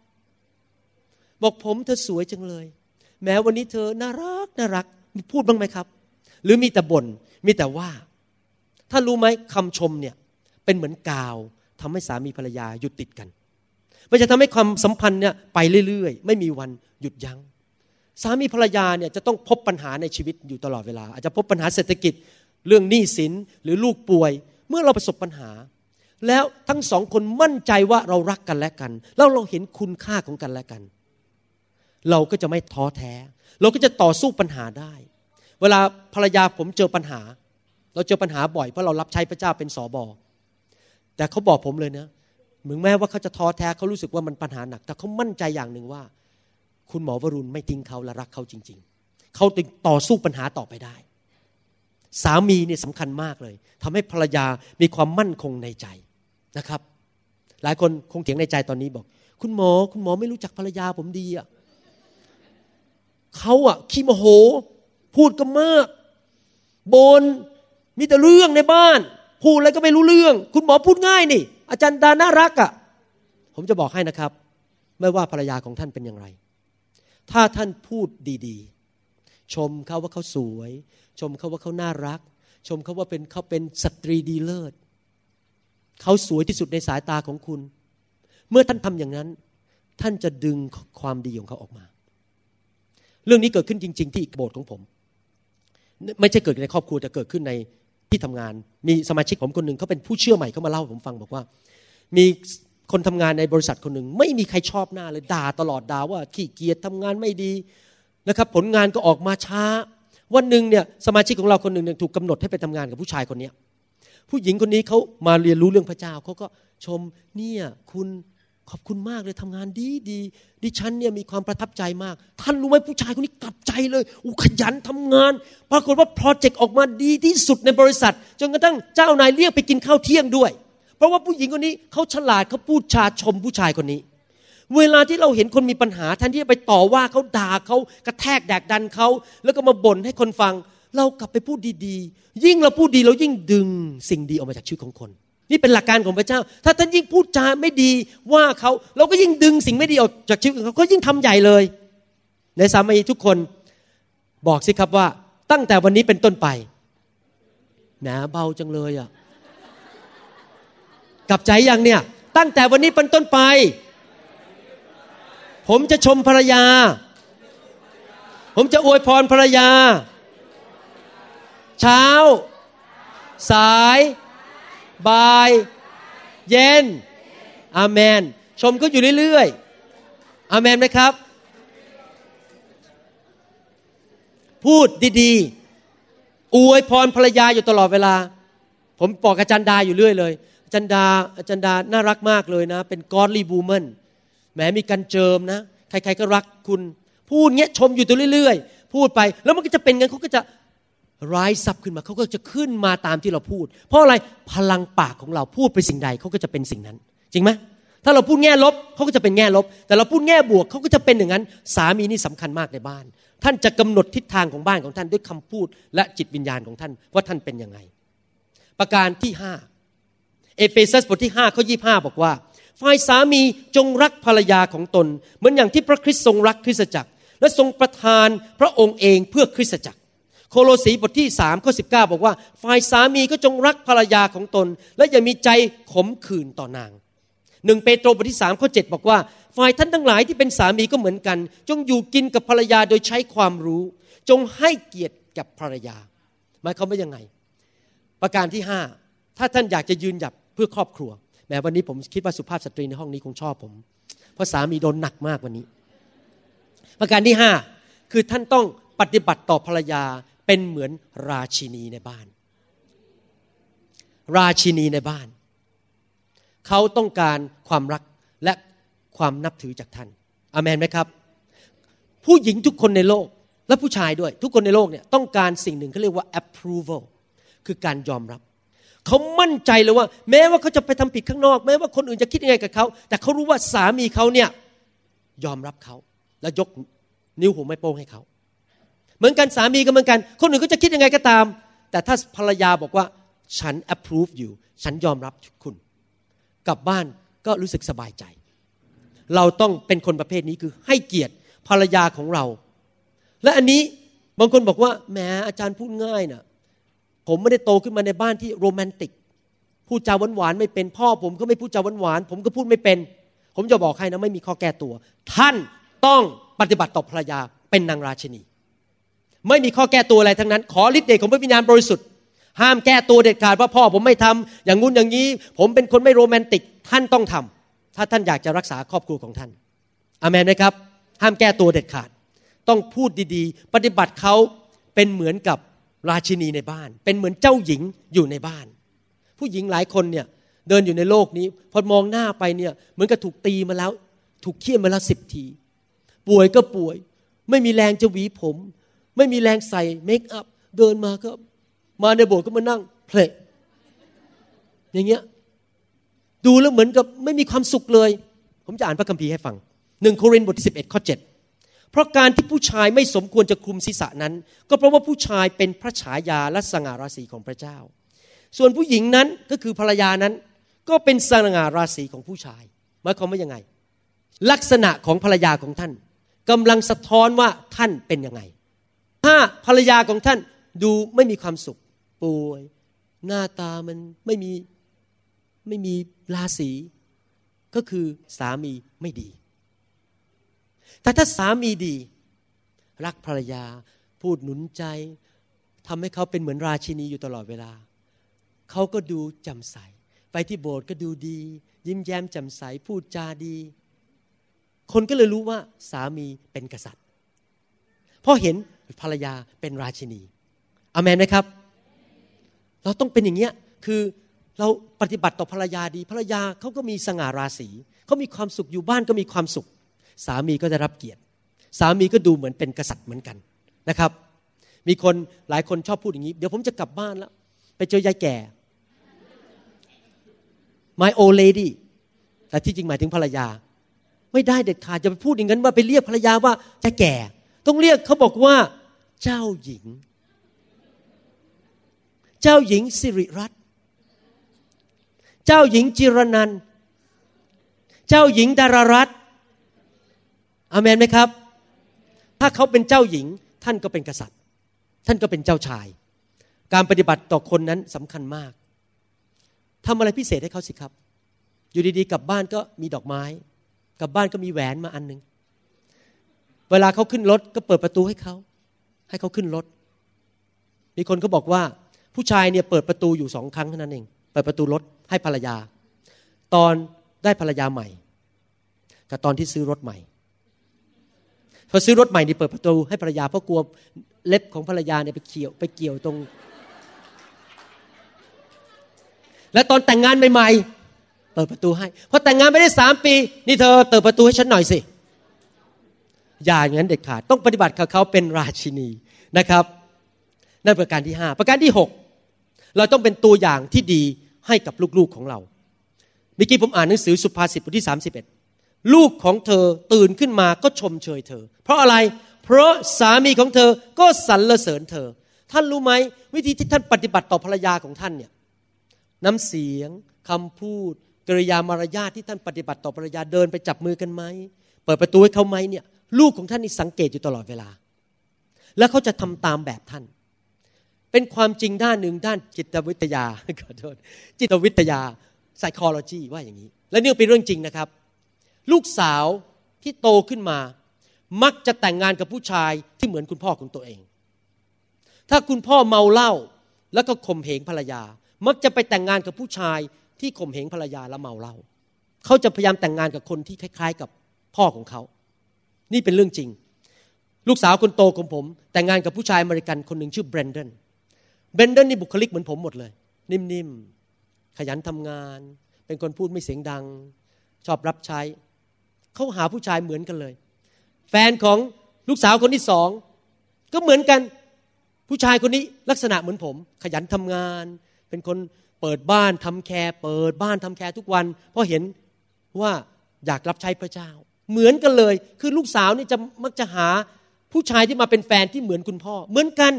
ๆบอกผมเธอสวยจังเลย แม้วันนี้เธอน่ารักน่ารักมีพูดบ้างไหมครับ หรือมีแต่บน่นมีแต่ว่าถ้านรู้ไหมคำชมเนี่ยเป็นเหมือนกาวทำให้สามีภรรยาหยุดติดกันมันจะทำให้ความสัมพันธ์เนี่ยไปเรื่อย ๆ ไม่มีวันหยุดยัง้ง สามีภรรยาเนี่ยจะต้องพบปัญหาในชีวิตอยู่ตลอดเวลา อาจจะพบปัญหาเศรษฐกิจเรื่องหนี้สินหรือลูกป่วย เมื่อเราประสบปัญหา แล้วทั้งสองคนมั่นใจว่าเรารักกันและกัน แล้วเราเห็นคุณค่าของกันและกัน เราก็จะไม่ท้อแท้ เราก็จะต่อสู้ปัญหาได้ เวลาภรรยาผมเจอปัญหา เราเจอปัญหาบ่อยเพราะเรารับใช้พระเจ้าเป็นสอบอแต่เขาบอกผมเลยนะมึงแม้ว่าเขาจะท้อแท้เขารู้สึกว่ามันปัญหาหนัก แต่เขามั่นใจอย่างหนึ่งว่า คุณหมอวรุณไม่ทิ้งเขาและรักเขาจริง ๆ เขาตึงต่อสู้ปัญหาต่อไปได้ สามีเนี่ยสำคัญมากเลยทำให้ภรรยามีความมั่นคงในใจนะครับ หลายคนคงเถียงในใจตอนนี้บอก คุณหมอ คุณหมอไม่รู้จักภรรยาผมดีอะเขาอะขี้โมโห พูดก็มากบนมีแต่เรื่องในบ้าน พูดอะไรก็ไม่รู้เรื่อง คุณหมอพูดง่ายนี่ อาจารย์ดาน่ารักอะ่ะ ผมจะบอกให้นะครับ ไม่ว่าภรรยาของท่านเป็นอย่างไร ถ้าท่านพูดดีๆ ชมเขาว่าเขาสวย ชมเขาว่าเขาน่ารัก ชมเขาว่าเป็นเขาเป็นสตรีดีเลิศเขาสวยที่สุดในสายตาของคุณ เมื่อท่านทำอย่างนั้น ท่านจะดึงความดีของเขาออกมา เรื่องนี้เกิดขึ้นจริง ๆ ที่โบสถ์ของผม ไม่ใช่เกิดในครอบครัวแต่เกิดขึ้นในที่ทำงาน มีสมาชิกผมคนหนึ่งเขาเป็นผู้เชื่อใหม่เขามาเล่าผมฟังบอกว่า มี คนทำงานในบริษัทคนหนึ่งไม่มีใครชอบหน้าเลยด่าตลอดด่าว่าขี้เกียจทำงานไม่ดีนะครับ ผลงานก็ออกมาช้า วันหนึ่งเนี่ยสมาชิกของเราคนหนึ่งถูกกาหนดให้ไปทำงานกับผู้ชายคนนี้ผู้หญิงคนนี้เขามาเรียนรู้เรื่องพระเจ้าเขาก็ชมเนี่ยคุณขอบคุณมากเลยทำงานดีดีดิฉันเนี่ยมีความประทับใจมาก ท่านรู้ไหมผู้ชายคนนี้กลับใจเลยอุขยันทำงาน ปรากฏว่าโปรเจกต์ออกมาดีที่สุดในบริษัท จนกระทั่งเจ้านายเรียกไปกินข้าวเที่ยงด้วย เพราะว่าผู้หญิงคนนี้เขาฉลาดเขาพูดชาชมผู้ชายคนนี้ เวลาที่เราเห็นคนมีปัญหาแทนที่จะไปต่อว่าเขาด่าเขากระแทกแดกดันเขาแล้วก็มาบ่นให้คนฟัง เรากลับไปพูดดีๆ ยิ่งเราพูดดีเรายิ่งดึงสิ่งดีออกมาจากชีวิตของคน นี่เป็นหลักการของพระเจ้า ถ้าท่านยิ่งพูดจาไม่ดีว่าเขาเราก็ยิ่งดึงสิ่งไม่ดีออกจากชีวิตของเขาเขายิ่งทำใหญ่เลย ในสามีทุกคนบอกสิครับว่าตั้งแต่วันนี้เป็นต้นไปหนาเบาจังเลยอะ กลับใจยังเนี่ย ตั้งแต่วันนี้เป็นต้นไป ผมจะชมภรรยา ผมจะอวยพรภรรยา เช้า สาย บ่าย เย็น อาเมน ชมก็อยู่เรื่อยๆ อาเมนไหมครับ พูดดีๆ อวยพรภรรยาอยู่ตลอดเวลา ผมบอกอาจารย์ดาอยู่เรื่อยเลย จารย์ดาอาจารย์ดาน่ารักมากเลยนะ เป็นกอดลีบูมนแหมมีการเจิมนะ ใครๆก็รักคุณ พูดเงี้ยชมอยู่ตัวเรื่อยๆ พูดไปแล้วมันก็จะเป็นงั้นเขาก็จะร้ายซับขึ้นมาเขาก็จะขึ้นมาตามที่เราพูด เพราะอะไรพลังปากของเราพูดไปสิ่งใดเขาก็จะเป็นสิ่งนั้น จริงไหมถ้าเราพูดแง่ลบเขาก็จะเป็นแง่ลบ แต่เราพูดแง่บวกเขาก็จะเป็นอย่างนั้น สามีนี่สำคัญมากในบ้าน ท่านจะกำหนดทิศทางของบ้านของท่านด้วยคำพูดและจิตวิญญาณของท่านว่าท่านเป็นยังไง ประการที่ห้า เอเฟซัสบทที่5ข้อยีบอกว่าฝ่ายสามีจงรักภรรยาของตน เหมือนอย่างที่พระคริสต์ทรงรักคริสตจักร และทรงประทานพระองค์เองเพื่อคริสตจักร โคโลสีบทที่สามข้อสิบอกว่าฝ่ายสามีก็จงรักภรรยาของตน และอย่ามีใจขมขื่นต่อนางหนึ่งเปโตรบทที่สามข้อเจ็บอกว่า ฝ่ายท่านทั้งหลายที่เป็นสามีก็เหมือนกัน จงอยู่กินกับภรรยาโดยใช้ความรู้ จงให้เกียรติกับภรรยาหมายความว่ายังไง ประการที่ห้าถ้าท่านอยากจะยืนหยัด เพื่อครอบครัว แม้วันนี้ผมคิดว่าสุภาพสตรีในห้องนี้คงชอบผม เพราะสามีโดนหนักมากวันนี้ ประการที่ห้าคือท่านต้องปฏิบัติต่อภรรยาเป็นเหมือนราชินีในบ้าน ราชินีในบ้าน เขาต้องการความรักและความนับถือจากท่านอเมนไหมครับ ผู้หญิงทุกคนในโลกและผู้ชายด้วย ทุกคนในโลกเนี่ยต้องการสิ่งหนึ่งเขาเรียกว่า approval คือการยอมรับ เขามั่นใจเลยว่า แม้ว่าเขาจะไปทำผิดข้างนอก แม้ว่าคนอื่นจะคิดยังไงกับเขาแต่เขารู้ว่าสามีเขาเนี่ยยอมรับเขาและยกนิ้วหัวไม่โป้งให้เขา เหมือนกันสามีก็เหมือนกัน คนอื่นก็จะคิดยังไงก็ตาม แต่ถ้าภรรยาบอกว่าฉัน approve อยู่ ฉันยอมรับคุณ กลับบ้านก็รู้สึกสบายใจ เราต้องเป็นคนประเภทนี้คือให้เกียรติภรรยาของเรา และอันนี้บางคนบอกว่าแหมอาจารย์พูดง่ายนะ่ะ ผมไม่ได้โตขึ้นมาในบ้านที่โรแมนติกพูดจาหวานๆไม่เป็นพ่อ ผมก็ไม่พูดจาหวานๆผมก็พูดไม่เป็น ผมจะบอกให้นะไม่มีข้อแก้ตัว ท่านต้องปฏิบัติต่อภรรยาเป็นนางราชินี ไม่มีข้อแก้ตัวอะไรทั้งนั้น ขอฤทธิ์เดชของพระวิญญาณบริสุทธิ์ห้ามแก้ตัวเด็ดขาดว่าพ่อผมไม่ทำอย่างงู้นอย่างนี้ ผมเป็นคนไม่โรแมนติกท่านต้องทำถ้าท่านอยากจะรักษาครอบครัวของท่านอามนไหมครับ ห้ามแก้ตัวเด็ดขาด ต้องพูดดีๆ ปฏิบัติเขาเป็นเหมือนกับ ราชินีในบ้าน เป็นเหมือนเจ้าหญิงอยู่ในบ้าน ผู้หญิงหลายคนเนี่ยเดินอยู่ในโลกนี้ พอมองหน้าไปเนี่ยเหมือนกับถูกตีมาแล้ว ถูกเคี่ยนมาแล้วสิบที ป่วยก็ป่วย ไม่มีแรงจะหวีผม ไม่มีแรงใส่เมคอัพเดินมาก็มาในโบสถ์ก็มานั่งเพลอย่างเงี้ยดูแล้วเหมือนกับไม่มีความสุขเลย ผมจะอ่านพระคัมภีร์ให้ฟังหนึ่งโครินธ์บทที่สิบเอ็ดข้อเจ็ด เพราะการที่ผู้ชายไม่สมควรจะคลุมศีรษะนั้น ก็เพราะว่าผู้ชายเป็นพระฉายาและสง่าราศีของพระเจ้า ส่วนผู้หญิงนั้นก็คือภรรยานั้น ก็เป็นสง่าราศีของผู้ชายหมายความว่ายังไง ลักษณะของภรรยาของท่านกำลังสะท้อนว่าท่านเป็นยังไง ถ้าภรรยาของท่านดูไม่มีความสุขป่วย หน้าตามันไม่มีไม่มีราศีก็คือสามีไม่ดี แต่ถ้าสามีดี รักภรรยา พูดหนุนใจทำให้เขาเป็นเหมือนราชินีอยู่ตลอดเวลา เขาก็ดูจำใส ไปที่โบสถ์ก็ดูดี ยิ้มแย้มแจ่มใส พูดจาดี คนก็เลยรู้ว่าสามีเป็นกษัตริย์พราะเห็นภรรยาเป็นราชินีอเมนไหมครับ เราต้องเป็นอย่างเงี้ยคือเราปฏิบัติต่อภรรยาดี ภรรยาเขาก็มีสง่าราศีเขามีความสุขอยู่บ้านก็มีความสุข สามีก็ได้รับเกียรติ สามีก็ดูเหมือนเป็นกษัตริย์เหมือนกันนะครับ มีคนหลายคนชอบพูดอย่างนี้ เดี๋ยวผมจะกลับบ้านแล้ว ไปเจอยายแก่ my old lady แต่ที่จริงหมายถึงภรรยา ไม่ได้เด็ดขาดจะไปพูดอย่างนั้นว่าไปเรียกภรรยาว่าจะแก่ ต้องเรียกเขาบอกว่า เจ้าหญิง เจ้าหญิงสิริรัตน์เจ้าหญิงจิรนัน เจ้าหญิงดารารัต อเมนไหมครับ ถ้าเขาเป็นเจ้าหญิง ท่านก็เป็นกษัตริย์ ท่านก็เป็นเจ้าชาย การปฏิบัติต่อคนนั้นสำคัญมากทำอะไรพิเศษให้เขาสิครับ อยู่ดีๆกลับบ้านก็มีดอกไม้ กลับบ้านก็มีแหวนมาอันหนึ่งเวลาเขาขึ้นรถก็เปิดประตูให้เขา ให้เขาขึ้นรถ มีคนเขาบอกว่าผู้ชายเนี่ยเปิดประตูอยู่สองครั้งเท่านั้นเอง เปิดประตูรถให้ภรรยา ตอนได้ภรรยาใหม่ กับตอนที่ซื้อรถใหม่ พอซื้อรถใหม่นี่เปิดประตูให้ภรรยาเพราะกลัวเล็บของภรรยาเนี่ยไปเกี่ยวไปเกี่ยวตรง และตอนแต่งงานใหม่ๆ เปิดประตูให้พอแต่งงานไม่ได้สามปี นี่เธอเปิดประตูให้ฉันหน่อยสิอย่าอย่างนั้นเด็ดขาด ต้องปฏิบัติกับเขาเป็นราชินีนะครับนั่นประการที่ห้าประการที่หกเราต้องเป็นตัวอย่างที่ดีให้กับลูกๆของเราเมื่อกี้ผมอ่านหนังสือสุภาษิตบทที่31 ลูกของเธอตื่นขึ้นมาก็ชมเชยเธอ เพราะอะไร เพราะสามีของเธอก็สรรเสริญเธอ ท่านรู้ไหมวิธีที่ท่านปฏิบัติต่อภรรยาของท่านเนี่ยน้ำเสียงคำพูดกริยามารยาทที่ท่านปฏิบัติต่อภรรยาเดินไปจับมือกันไหมเปิดประตูให้เขาไหมเนี่ย ลูกของท่านนี่สังเกตอยู่ตลอดเวลา แล้วเขาจะทำตามแบบท่าน เป็นความจริงด้านหนึ่งด้านจิตวิทยาขอโทษจิตวิทยา psychology ว่าอย่างนี้ และนี่เป็นเรื่องจริงนะครับ ลูกสาวที่โตขึ้นมา มักจะแต่งงานกับผู้ชายที่เหมือนคุณพ่อของตัวเอง ถ้าคุณพ่อเมาเหล้าแล้วก็ข่มเหงภรรยา มักจะไปแต่งงานกับผู้ชายที่ข่มเหงภรรยาแล้วเมาเหล้าเขาจะพยายามแต่งงานกับคนที่คล้าย ๆ กับพ่อของเขา นี่เป็นเรื่องจริง ลูกสาวคนโตของผม แต่งงานกับผู้ชายอเมริกันคนหนึ่งชื่อเบรนเดนเบรนเดนนี่บุคลิกเหมือนผมหมดเลย นิ่มๆ ขยันทำงาน เป็นคนพูดไม่เสียงดัง ชอบรับใช้ เขาหาผู้ชายเหมือนกันเลย แฟนของลูกสาวคนที่สองก็เหมือนกันผู้ชายคนนี้ลักษณะเหมือนผม ขยันทำงาน เป็นคนเปิดบ้านทำ care เปิดบ้านทำ care ทุกวัน เพราะเห็นว่าอยากรับใช้พระเจ้า เหมือนกันเลย คือลูกสาวนี่จะมักจะหาผู้ชายที่มาเป็นแฟนที่เหมือนคุณพ่อ เหมือนกัน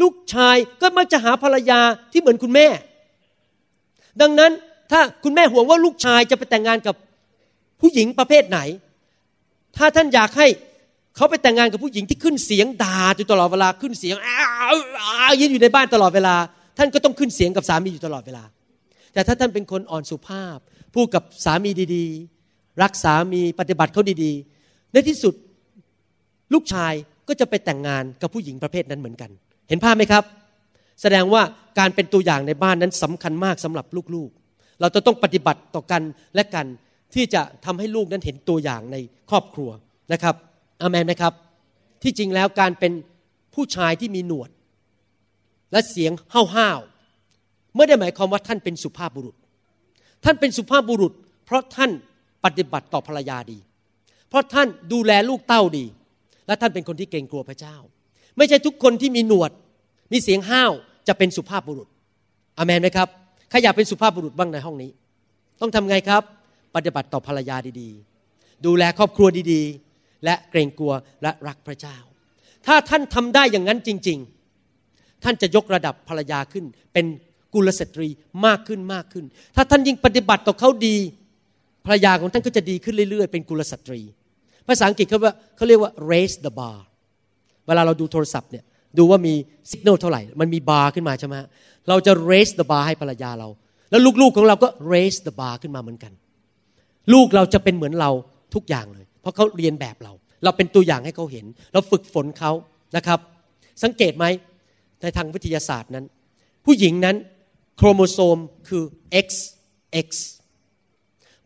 ลูกชายก็มักจะหาภรรยาที่เหมือนคุณแม่ ดังนั้นถ้าคุณแม่ห่วงว่าลูกชายจะไปแต่งงานกับ ผู้หญิงประเภทไหน ถ้าท่านอยากให้เขาไปแต่งงานกับผู้หญิงที่ขึ้นเสียงด่าอยู่ตลอดเวลาขึ้นเสียงอ้าวยืนอยู่ในบ้านตลอดเวลา ท่านก็ต้องขึ้นเสียงกับสามีอยู่ตลอดเวลา แต่ถ้าท่านเป็นคนอ่อนสุภาพ พูดกับสามีดีๆ รักสามีปฏิบัติเขาดีๆ ในที่สุดลูกชายก็จะไปแต่งงานกับผู้หญิงประเภทนั้นเหมือนกัน เห็นภาพไหมครับ แสดงว่าการเป็นตัวอย่างในบ้านนั้นสำคัญมากสำหรับลูกๆ เราจะต้องปฏิบัติต่อกันและกัน ที่จะทำให้ลูกนั้นเห็นตัวอย่างในครอบครัวนะครับอาเมนไหมครับ ที่จริงแล้วการเป็นผู้ชายที่มีหนวด และเสียงห้าวๆไม่ได้หมายความว่าท่านเป็นสุภาพบุรุษ ท่านเป็นสุภาพบุรุษ เพราะท่านปฏิบัติต่อภรรยาดี เพราะท่านดูแลลูกเต้าดี และท่านเป็นคนที่เกรงกลัวพระเจ้า ไม่ใช่ทุกคนที่มีหนวด มีเสียงห้าวจะเป็นสุภาพบุรุษอเมนไหมครับใครอยากเป็นสุภาพบุรุษบ้างในห้องนี้ ต้องทำไงครับ ปฏิบัติต่อภรรยาดีๆ ดูแลครอบครัวดีๆ และเกรงกลัวและรักพระเจ้า ถ้าท่านทำได้อย่างนั้นจริง ๆ ท่านจะยกระดับภรรยาขึ้น เป็นกุลสตรีมากขึ้นมากขึ้น ถ้าท่านยิ่งปฏิบัติต่อเขาดีภรรยาของท่านก็จะดีขึ้นเรื่อยๆ เป็นกุลสตรี ภาษาอังกฤษเขาว่าเขาเรียกว่า raise the bar เวลาเราดูโทรศัพท์เนี่ยดูว่ามีสัญญาณเท่าไหร่ มันมีบาร์ขึ้นมาใช่ไหมเราจะ raise the bar ให้ภรรยาเรา แล้วลูกๆของเราก็ raise the bar ขึ้นมาเหมือนกัน ลูกเราจะเป็นเหมือนเราทุกอย่างเลย เพราะเขาเรียนแบบเรา เราเป็นตัวอย่างให้เขาเห็น เราฝึกฝนเขานะครับ สังเกตไหมในทางวิทยาศาสตร์นั้น ผู้หญิงนั้นโครโมโซมคือ XX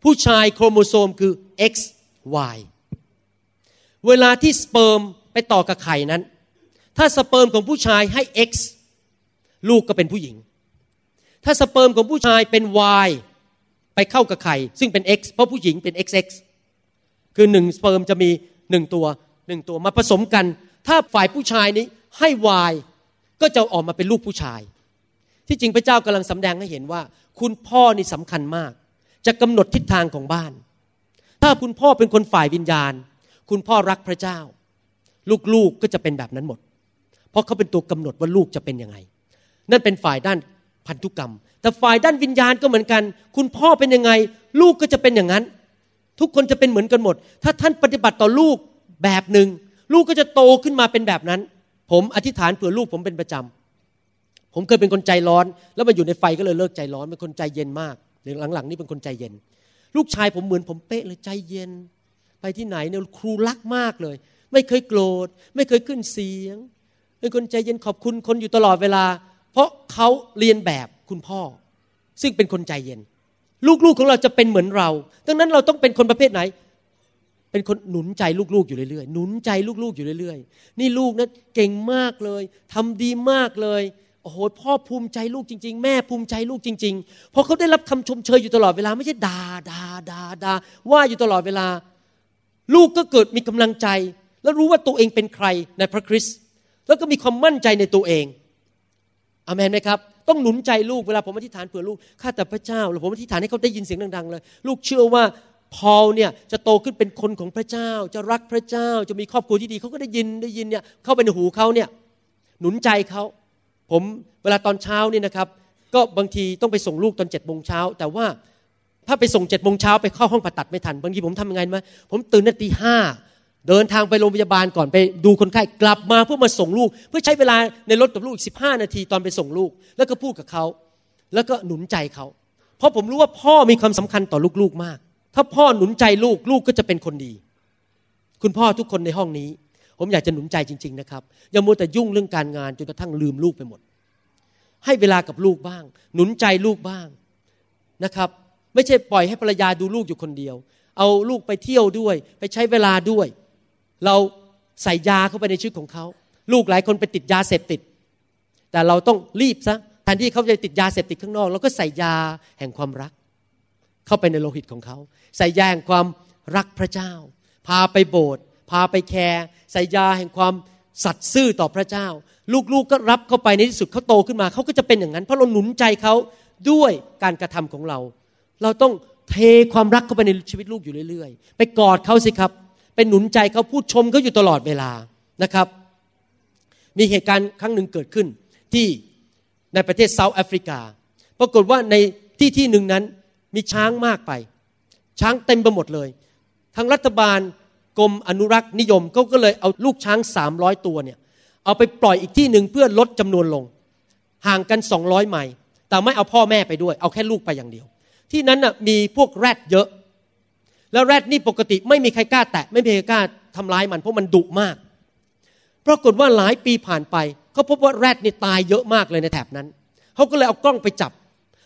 ผู้ชายโครโมโซมคือ XY เวลาที่สเปิร์มไปต่อกับไข่นั้น ถ้าสเปิร์มของผู้ชายให้ X ลูกก็เป็นผู้หญิง ถ้าสเปิร์มของผู้ชายเป็น Y ไปเข้ากับไข่ซึ่งเป็น X เพราะผู้หญิงเป็น XX คือหนึ่งสเปิร์มจะมีหนึ่งตัวหนึ่งตัวมาผสมกัน ถ้าฝ่ายผู้ชายนี้ให้ Y ก็จะออกมาเป็นลูกผู้ชาย ที่จริงพระเจ้ากำลังสำแดงให้เห็นว่า คุณพ่อนี่สำคัญมาก จะกำหนดทิศทางของบ้าน ถ้าคุณพ่อเป็นคนฝ่ายวิญญาณ คุณพ่อรักพระเจ้า ลูกๆก็จะเป็นแบบนั้นหมด เพราะเขาเป็นตัวกำหนดว่าลูกจะเป็นยังไง นั่นเป็นฝ่ายด้านพันธุกรรม แต่ฝ่ายด้านวิญญาณก็เหมือนกัน คุณพ่อเป็นยังไง ลูกก็จะเป็นอย่างนั้น ทุกคนจะเป็นเหมือนกันหมด ถ้าท่านปฏิบัติต่อลูกแบบหนึ่งลูกก็จะโตขึ้นมาเป็นแบบนั้น ผมอธิษฐานเผื่อลูกผมเป็นประจำผมเคยเป็นคนใจร้อน แล้วมาอยู่ในไฟก็เลยเลิกใจร้อนเป็นคนใจเย็นมากหลังๆนี่เป็นคนใจเย็น ลูกชายผมเหมือนผมเป๊ะเลยใจเย็น ไปที่ไหนเนี่ยครูรักมากเลย ไม่เคยโกรธ ไม่เคยขึ้นเสียงเป็นคนใจเย็นขอบคุณคนอยู่ตลอดเวลา เพราะเขาเรียนแบบ คุณพ่อ ซึ่งเป็นคนใจเย็น ลูกๆของเราจะเป็นเหมือนเรา ดังนั้นเราต้องเป็นคนประเภทไหน เป็นคนหนุนใจลูกๆอยู่เรื่อยๆหนุนใจลูกๆอยู่เรื่อยๆ นี่ลูกนั้นเก่งมากเลยทำดีมากเลยโอ้โหพ่อภูมิใจลูกจริง ๆ แม่ภูมิใจลูกจริงๆเพราะเขาได้รับคำชมเชยอยู่ตลอดเวลาไม่ใช่ด่าด่าด่าด่าว่าอยู่ตลอดเวลา ลูกก็เกิดมีกำลังใจ แล้วรู้ว่าตัวเองเป็นใครในพระคริสต์แล้วก็มีความมั่นใจในตัวเอง อเมนไหมครับ ต้องหนุนใจลูกเวลาผมอธิษฐานเผื่อลูก ข้าแต่พระเจ้าแล้วผมอธิษฐานให้เขาได้ยินเสียงดังๆเลย ลูกเชื่อว่าพอลเนี่ยจะโตขึ้นเป็นคนของพระเจ้า จะรักพระเจ้า จะมีครอบครัวที่ดีเขาก็ได้ยินได้ยินเนี่ยเข้าไปในหูเขาเนี่ยหนุนใจเขาผมเวลาตอนเช้านี่นะครับ ก็บางทีต้องไปส่งลูกตอนเจ็ดโมงเช้าแต่ว่าถ้าไปส่งเจ็ดโมงเช้าไปเข้าห้องผ่าตัดไม่ทัน บางทีผมทำยังไงไหมผมตื่นนาตีห้า เดินทางไปโรงพยาบาลก่อนไปดูคนไข้กลับมาเพื่อมาส่งลูก เพื่อใช้เวลาในรถกับลูกอีกสิบห้านาทีตอนไปส่งลูก แล้วก็พูดกับเขา แล้วก็หนุนใจเขา เพราะผมรู้ว่าพ่อมีความสำคัญต่อลูกๆมาก ถ้าพ่อหนุนใจลูกลูกก็จะเป็นคนดี คุณพ่อทุกคนในห้องนี้ ผมอยากจะหนุนใจจริง ๆนะครับอย่ามัวแต่ยุ่งเรื่องการงานจนกระทั่งลืมลูกไปหมด ให้เวลากับลูกบ้าง หนุนใจลูกบ้างนะครับ ไม่ใช่ปล่อยให้ภรรยาดูลูกอยู่คนเดียว เอาลูกไปเที่ยวด้วย ไปใช้เวลาด้วย เราใส่ยาเข้าไปในชีวิตของเขา ลูกหลายคนไปติดยาเสพติด แต่เราต้องรีบซะแทนที่เขาจะติดยาเสพติดข้างนอกเราก็ใส่ยาแห่งความรัก เข้าไปในโลหิตของเขา ใส่ยาแห่งความรักพระเจ้า พาไปโบสถ์พาไปแคร์ใส่ยาแห่งความสัตย์ซื่อต่อพระเจ้า ลูกๆกก็รับเข้าไปในที่สุดเขาโตขึ้นมาเขาก็จะเป็นอย่างนั้นเพราะเราหนุนใจเขาด้วยการกระทำของเรา เราต้องเทความรักเข้าไปในชีวิตลูกอยู่เรื่อย ๆ ไปกอดเขาสิครับ เป็นหนุนใจเขาพูดชมเขาอยู่ตลอดเวลานะครับ มีเหตุการณ์ครั้งหนึ่งเกิดขึ้นที่ในประเทศเซาท์แอฟริกา ปรากฏว่าในที่ที่หนึ่งนั้นมีช้างมากไป ช้างเต็มไปหมดเลย ทางรัฐบาลกรมอนุรักษ์นิยมเขาก็เลยเอาลูกช้างสามร้อยตัวเนี่ยเอาไปปล่อยอีกที่หนึ่งเพื่อลดจำนวนลง ห่างกันสองร้อยไมล์แต่ไม่เอาพ่อแม่ไปด้วย เอาแค่ลูกไปอย่างเดียว ที่นั้นน่ะมีพวกแรดเยอะ แล้วแรดนี่ปกติไม่มีใครกล้าแตะไม่มีใครกล้าทำร้ายมันเพราะมันดุมาก ปรากฏว่าหลายปีผ่านไปเขาพบว่าแรดนี่ตายเยอะมากเลยในแถบนั้นเขาก็เลยเอากล้องไปจับ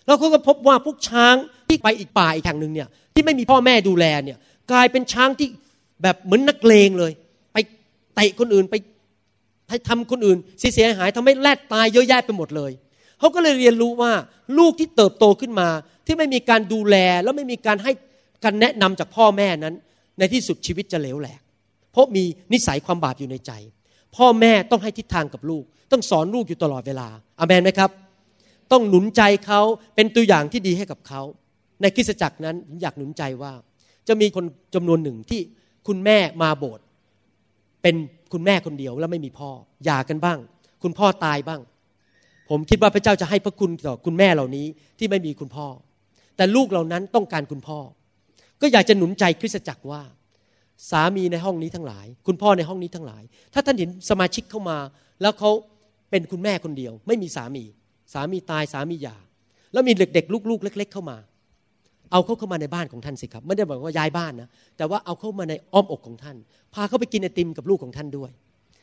แล้วเขาก็พบว่าพวกช้างที่ไปอีกป่าอีกแห่งหนึ่งเนี่ยที่ไม่มีพ่อแม่ดูแลเนี่ยกลายเป็นช้างที่แบบเหมือนนักเลงเลย ไปเตะคนอื่นไปให้ทำคนอื่นเสียหายทำให้แลดตายเยอะแยะไปหมดเลยเขาก็เลยเรียนรู้ว่าลูกที่เติบโตขึ้นมา ที่ไม่มีการดูแลแล้วไม่มีการให้ การแนะนำจากพ่อแม่นั้น ในที่สุดชีวิตจะเหลวแหลก เพราะมีนิสัยความบาปอยู่ในใจ พ่อแม่ต้องให้ทิศทางกับลูก ต้องสอนลูกอยู่ตลอดเวลาอามันไหมครับ ต้องหนุนใจเขาเป็นตัวอย่างที่ดีให้กับเขา ในคริสตจักรนั้นอยากหนุนใจว่า จะมีคนจำนวนหนึ่งที่คุณแม่มาโบสถ์เป็นคุณแม่คนเดียวแล้วไม่มีพ่อหย่ากันบ้าง คุณพ่อตายบ้าง ผมคิดว่าพระเจ้าจะให้พระคุณต่อคุณแม่เหล่านี้ที่ไม่มีคุณพ่อ แต่ลูกเหล่านั้นต้องการคุณพ่อ ก็อยากจะหนุนใจคริสตจักรว่า สามีในห้องนี้ทั้งหลาย คุณพ่อในห้องนี้ทั้งหลาย ถ้าท่านเห็นสมาชิกเข้ามา แล้วเขาเป็นคุณแม่คนเดียว ไม่มีสามี สามีตายสามีหย่าแล้วมีเด็กๆลูกๆ เล็ก ๆ เข้ามา เอาเขาเข้ามาในบ้านของท่านสิครับ ไม่ได้บอกว่าย้ายบ้านนะแต่ว่าเอาเข้ามาในอ้อมอกของท่าน พาเขาไปกินไอติมกับลูกของท่านด้วย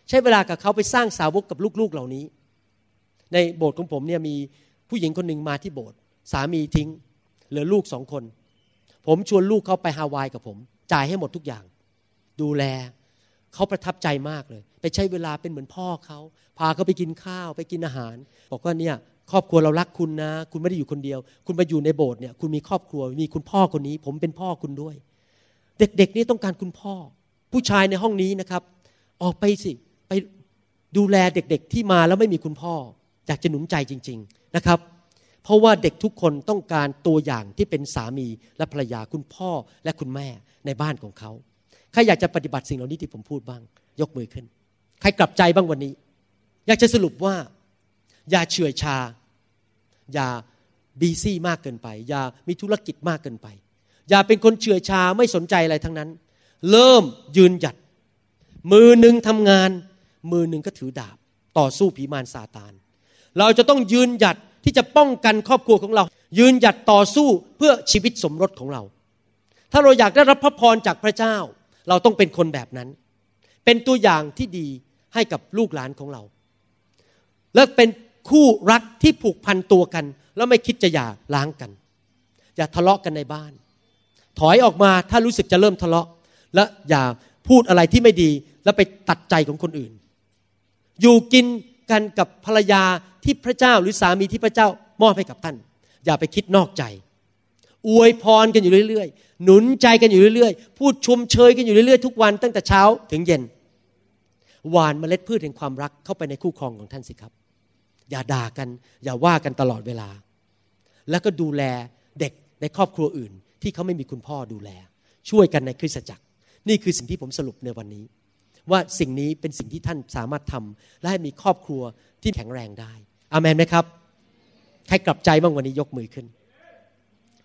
ใช้เวลากับเขาไปสร้างสาวกกับลูกๆเหล่านี้ ในโบสถ์ของผมเนี่ยมีผู้หญิงคนหนึ่งมาที่โบสถ์สามีทิ้ง เหลือลูกสองคน ผมชวนลูกเขาไปฮาวายกับผม จ่ายให้หมดทุกอย่าง ดูแลเขาประทับใจมากเลย ไปใช้เวลาเป็นเหมือนพ่อเขาพาเขาไปกินข้าวไปกินอาหาร บอกว่าเนี่ยครอบครัวเรารักคุณนะ คุณไม่ได้อยู่คนเดียว คุณมาอยู่ในโบสถ์เนี่ยคุณมีครอบครัวมีคุณพ่อคนนี้ ผมเป็นพ่อคุณด้วย เด็กๆนี่ต้องการคุณพ่อ ผู้ชายในห้องนี้นะครับ ออกไปสิไปดูแลเด็กๆ ที่มาแล้วไม่มีคุณพ่ออยากจะหนุนใจจริง ๆนะครับ เพราะว่าเด็กทุกคนต้องการตัวอย่างที่เป็นสามีและภรรยาคุณพ่อและคุณแม่ในบ้านของเขาใครอยากจะปฏิบัติสิ่งเหล่านี้ที่ผมพูดบ้าง ยกมือขึ้น ใครกลับใจบ้างวันนี้ อยากจะสรุปว่า อย่าเฉื่อยชา อย่าบีซี่มากเกินไป อย่ามีธุรกิจมากเกินไป อย่าเป็นคนเฉื่อยชาไม่สนใจอะไรทั้งนั้น เริ่มยืนหยัด มือหนึ่งทำงาน มือหนึ่งก็ถือดาบ ต่อสู้ผีมารซาตาน เราจะต้องยืนหยัด ที่จะป้องกันครอบครัวของเรา ยืนหยัดต่อสู้เพื่อชีวิตสมรสของเรา ถ้าเราอยากได้รับพระพรจากพระเจ้า เราต้องเป็นคนแบบนั้น เป็นตัวอย่างที่ดีให้กับลูกหลานของเรา และเป็นคู่รักที่ผูกพันตัวกัน แล้วไม่คิดจะหย่าล้างกัน อย่าทะเลาะกันในบ้าน ถอยออกมาถ้ารู้สึกจะเริ่มทะเลาะ และอย่าพูดอะไรที่ไม่ดีแล้วไปตัดใจของคนอื่น อยู่กิน กันกับภรรยาที่พระเจ้าหรือสามีที่พระเจ้ามอบให้กับท่าน อย่าไปคิดนอกใจ อวยพรกันอยู่เรื่อยๆ หนุนใจกันอยู่เรื่อยๆ พูดชมเชยกันอยู่เรื่อยๆ ทุกวันตั้งแต่เช้าถึงเย็น หวานเมล็ดพืชแห่งความรักเข้าไปในคู่ครองของท่านสิครับ อย่าด่ากัน อย่าว่ากันตลอดเวลา แล้วก็ดูแลเด็กในครอบครัวอื่น ที่เขาไม่มีคุณพ่อดูแล ช่วยกันในคริสตจักร นี่คือสิ่งที่ผมสรุปในวันนี้ ว่าสิ่งนี้เป็นสิ่งที่ท่านสามารถทำและให้มีครอบครัวที่แข็งแรงได้อามันไหมครับใครกลับใจบ้างวันนี้ยกมือขึ้น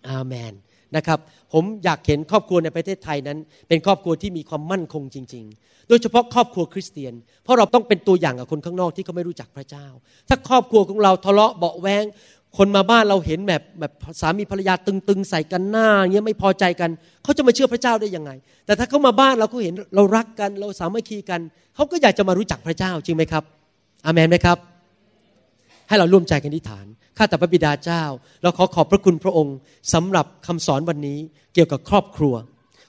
อาเมนนะครับผมอยากเห็นครอบครัวในประเทศไทยนั้น เป็นครอบครัวที่มีความมั่นคงจริง ๆ โดยเฉพาะครอบครัวคริสเตียน เพราะเราต้องเป็นตัวอย่างกับคนข้างนอกที่เขาไม่รู้จักพระเจ้า ถ้าครอบครัวของเราทะเลาะเบาแวง คนมาบ้านเราเห็นแบบแบบสามีภรรยาตึงๆ ใส่กันหน้าเงี้ยไม่พอใจกัน เขาจะมาเชื่อพระเจ้าได้ยังไง แต่ถ้าเขามาบ้านเราเขาเห็นเรารักกัน เราสามัคคีกัน เขาก็อยากจะมารู้จักพระเจ้าจริงไหมครับ อามนไหมครับ ให้เราร่วมใจกันที่ฐานข้าแต่พระบิดาเจ้า เราขอขอบพระคุณพระองค์สำหรับคำสอนวันนี้เกี่ยวกับครอบครัว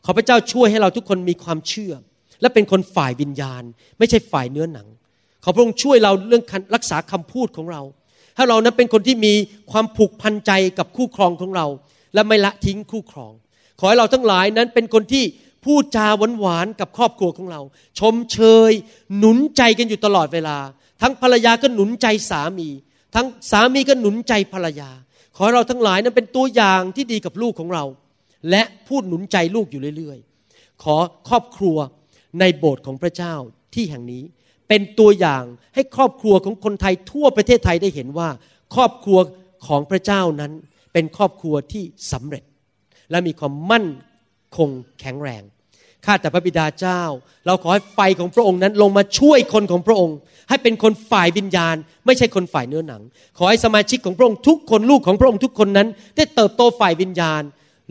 ขอพระเจ้าช่วยให้เราทุกคนมีความเชื่อ และเป็นคนฝ่ายวิญญาณ ไม่ใช่ฝ่ายเนื้อหนัง ขอพระองค์ช่วยเราเรื่องรักษาคำพูดของเรา ให้เรานั้นเป็นคนที่มีความผูกพันใจกับคู่ครองของเรา และไม่ละทิ้งคู่ครอง ขอให้เราทั้งหลายนั้นเป็นคนที่พูดจาหวานๆกับครอบครัวของเรา ชมเชย หนุนใจกันอยู่ตลอดเวลา ทั้งภรรยาก็หนุนใจสามี ทั้งสามีก็หนุนใจภรรยา ขอให้เราทั้งหลายนั้นเป็นตัวอย่างที่ดีกับลูกของเรา และพูดหนุนใจลูกอยู่เรื่อย ๆ ขอครอบครัวในโบสถ์ของพระเจ้าที่แห่งนี้ เป็นตัวอย่างให้ครอบครัวของคนไทยทั่วประเทศไทยได้เห็นว่า ครอบครัวของพระเจ้านั้น เป็นครอบครัวที่สำเร็จ และมีความมั่นคงแข็งแรงข้าแต่พระบิดาเจ้า เราขอให้ไฟของพระองค์นั้นลงมาช่วยคนของพระองค์ ให้เป็นคนฝ่ายวิญญาณ ไม่ใช่คนฝ่ายเนื้อหนัง ขอให้สมาชิกของพระองค์ทุกคนลูกของพระองค์ทุกคนนั้น ได้เติบโตฝ่ายวิญญาณ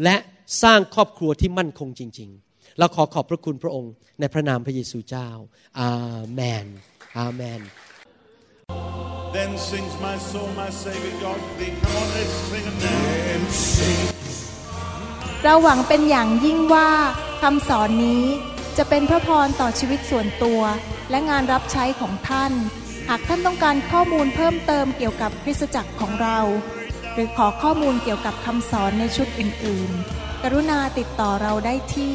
และสร้างครอบครัวที่มั่นคงจริง ๆ เราขอขอบพระคุณพระองค์ในพระนามพระเยซูเจ้า อาเมน อาเมน Then sings my soul, my Savior God to thee. Come on, let's sing it now. And sing. เราหวังเป็นอย่างยิ่งว่าคำสอนนี้จะเป็นพระพรต่อชีวิตส่วนตัว และงานรับใช้ของท่าน หากท่านต้องการข้อมูลเพิ่มเติมเกี่ยวกับคริสตจักรของเรา หรือขอข้อมูลเกี่ยวกับคำสอนในชุดอื่น ๆ กรุณาติดต่อเราได้ที่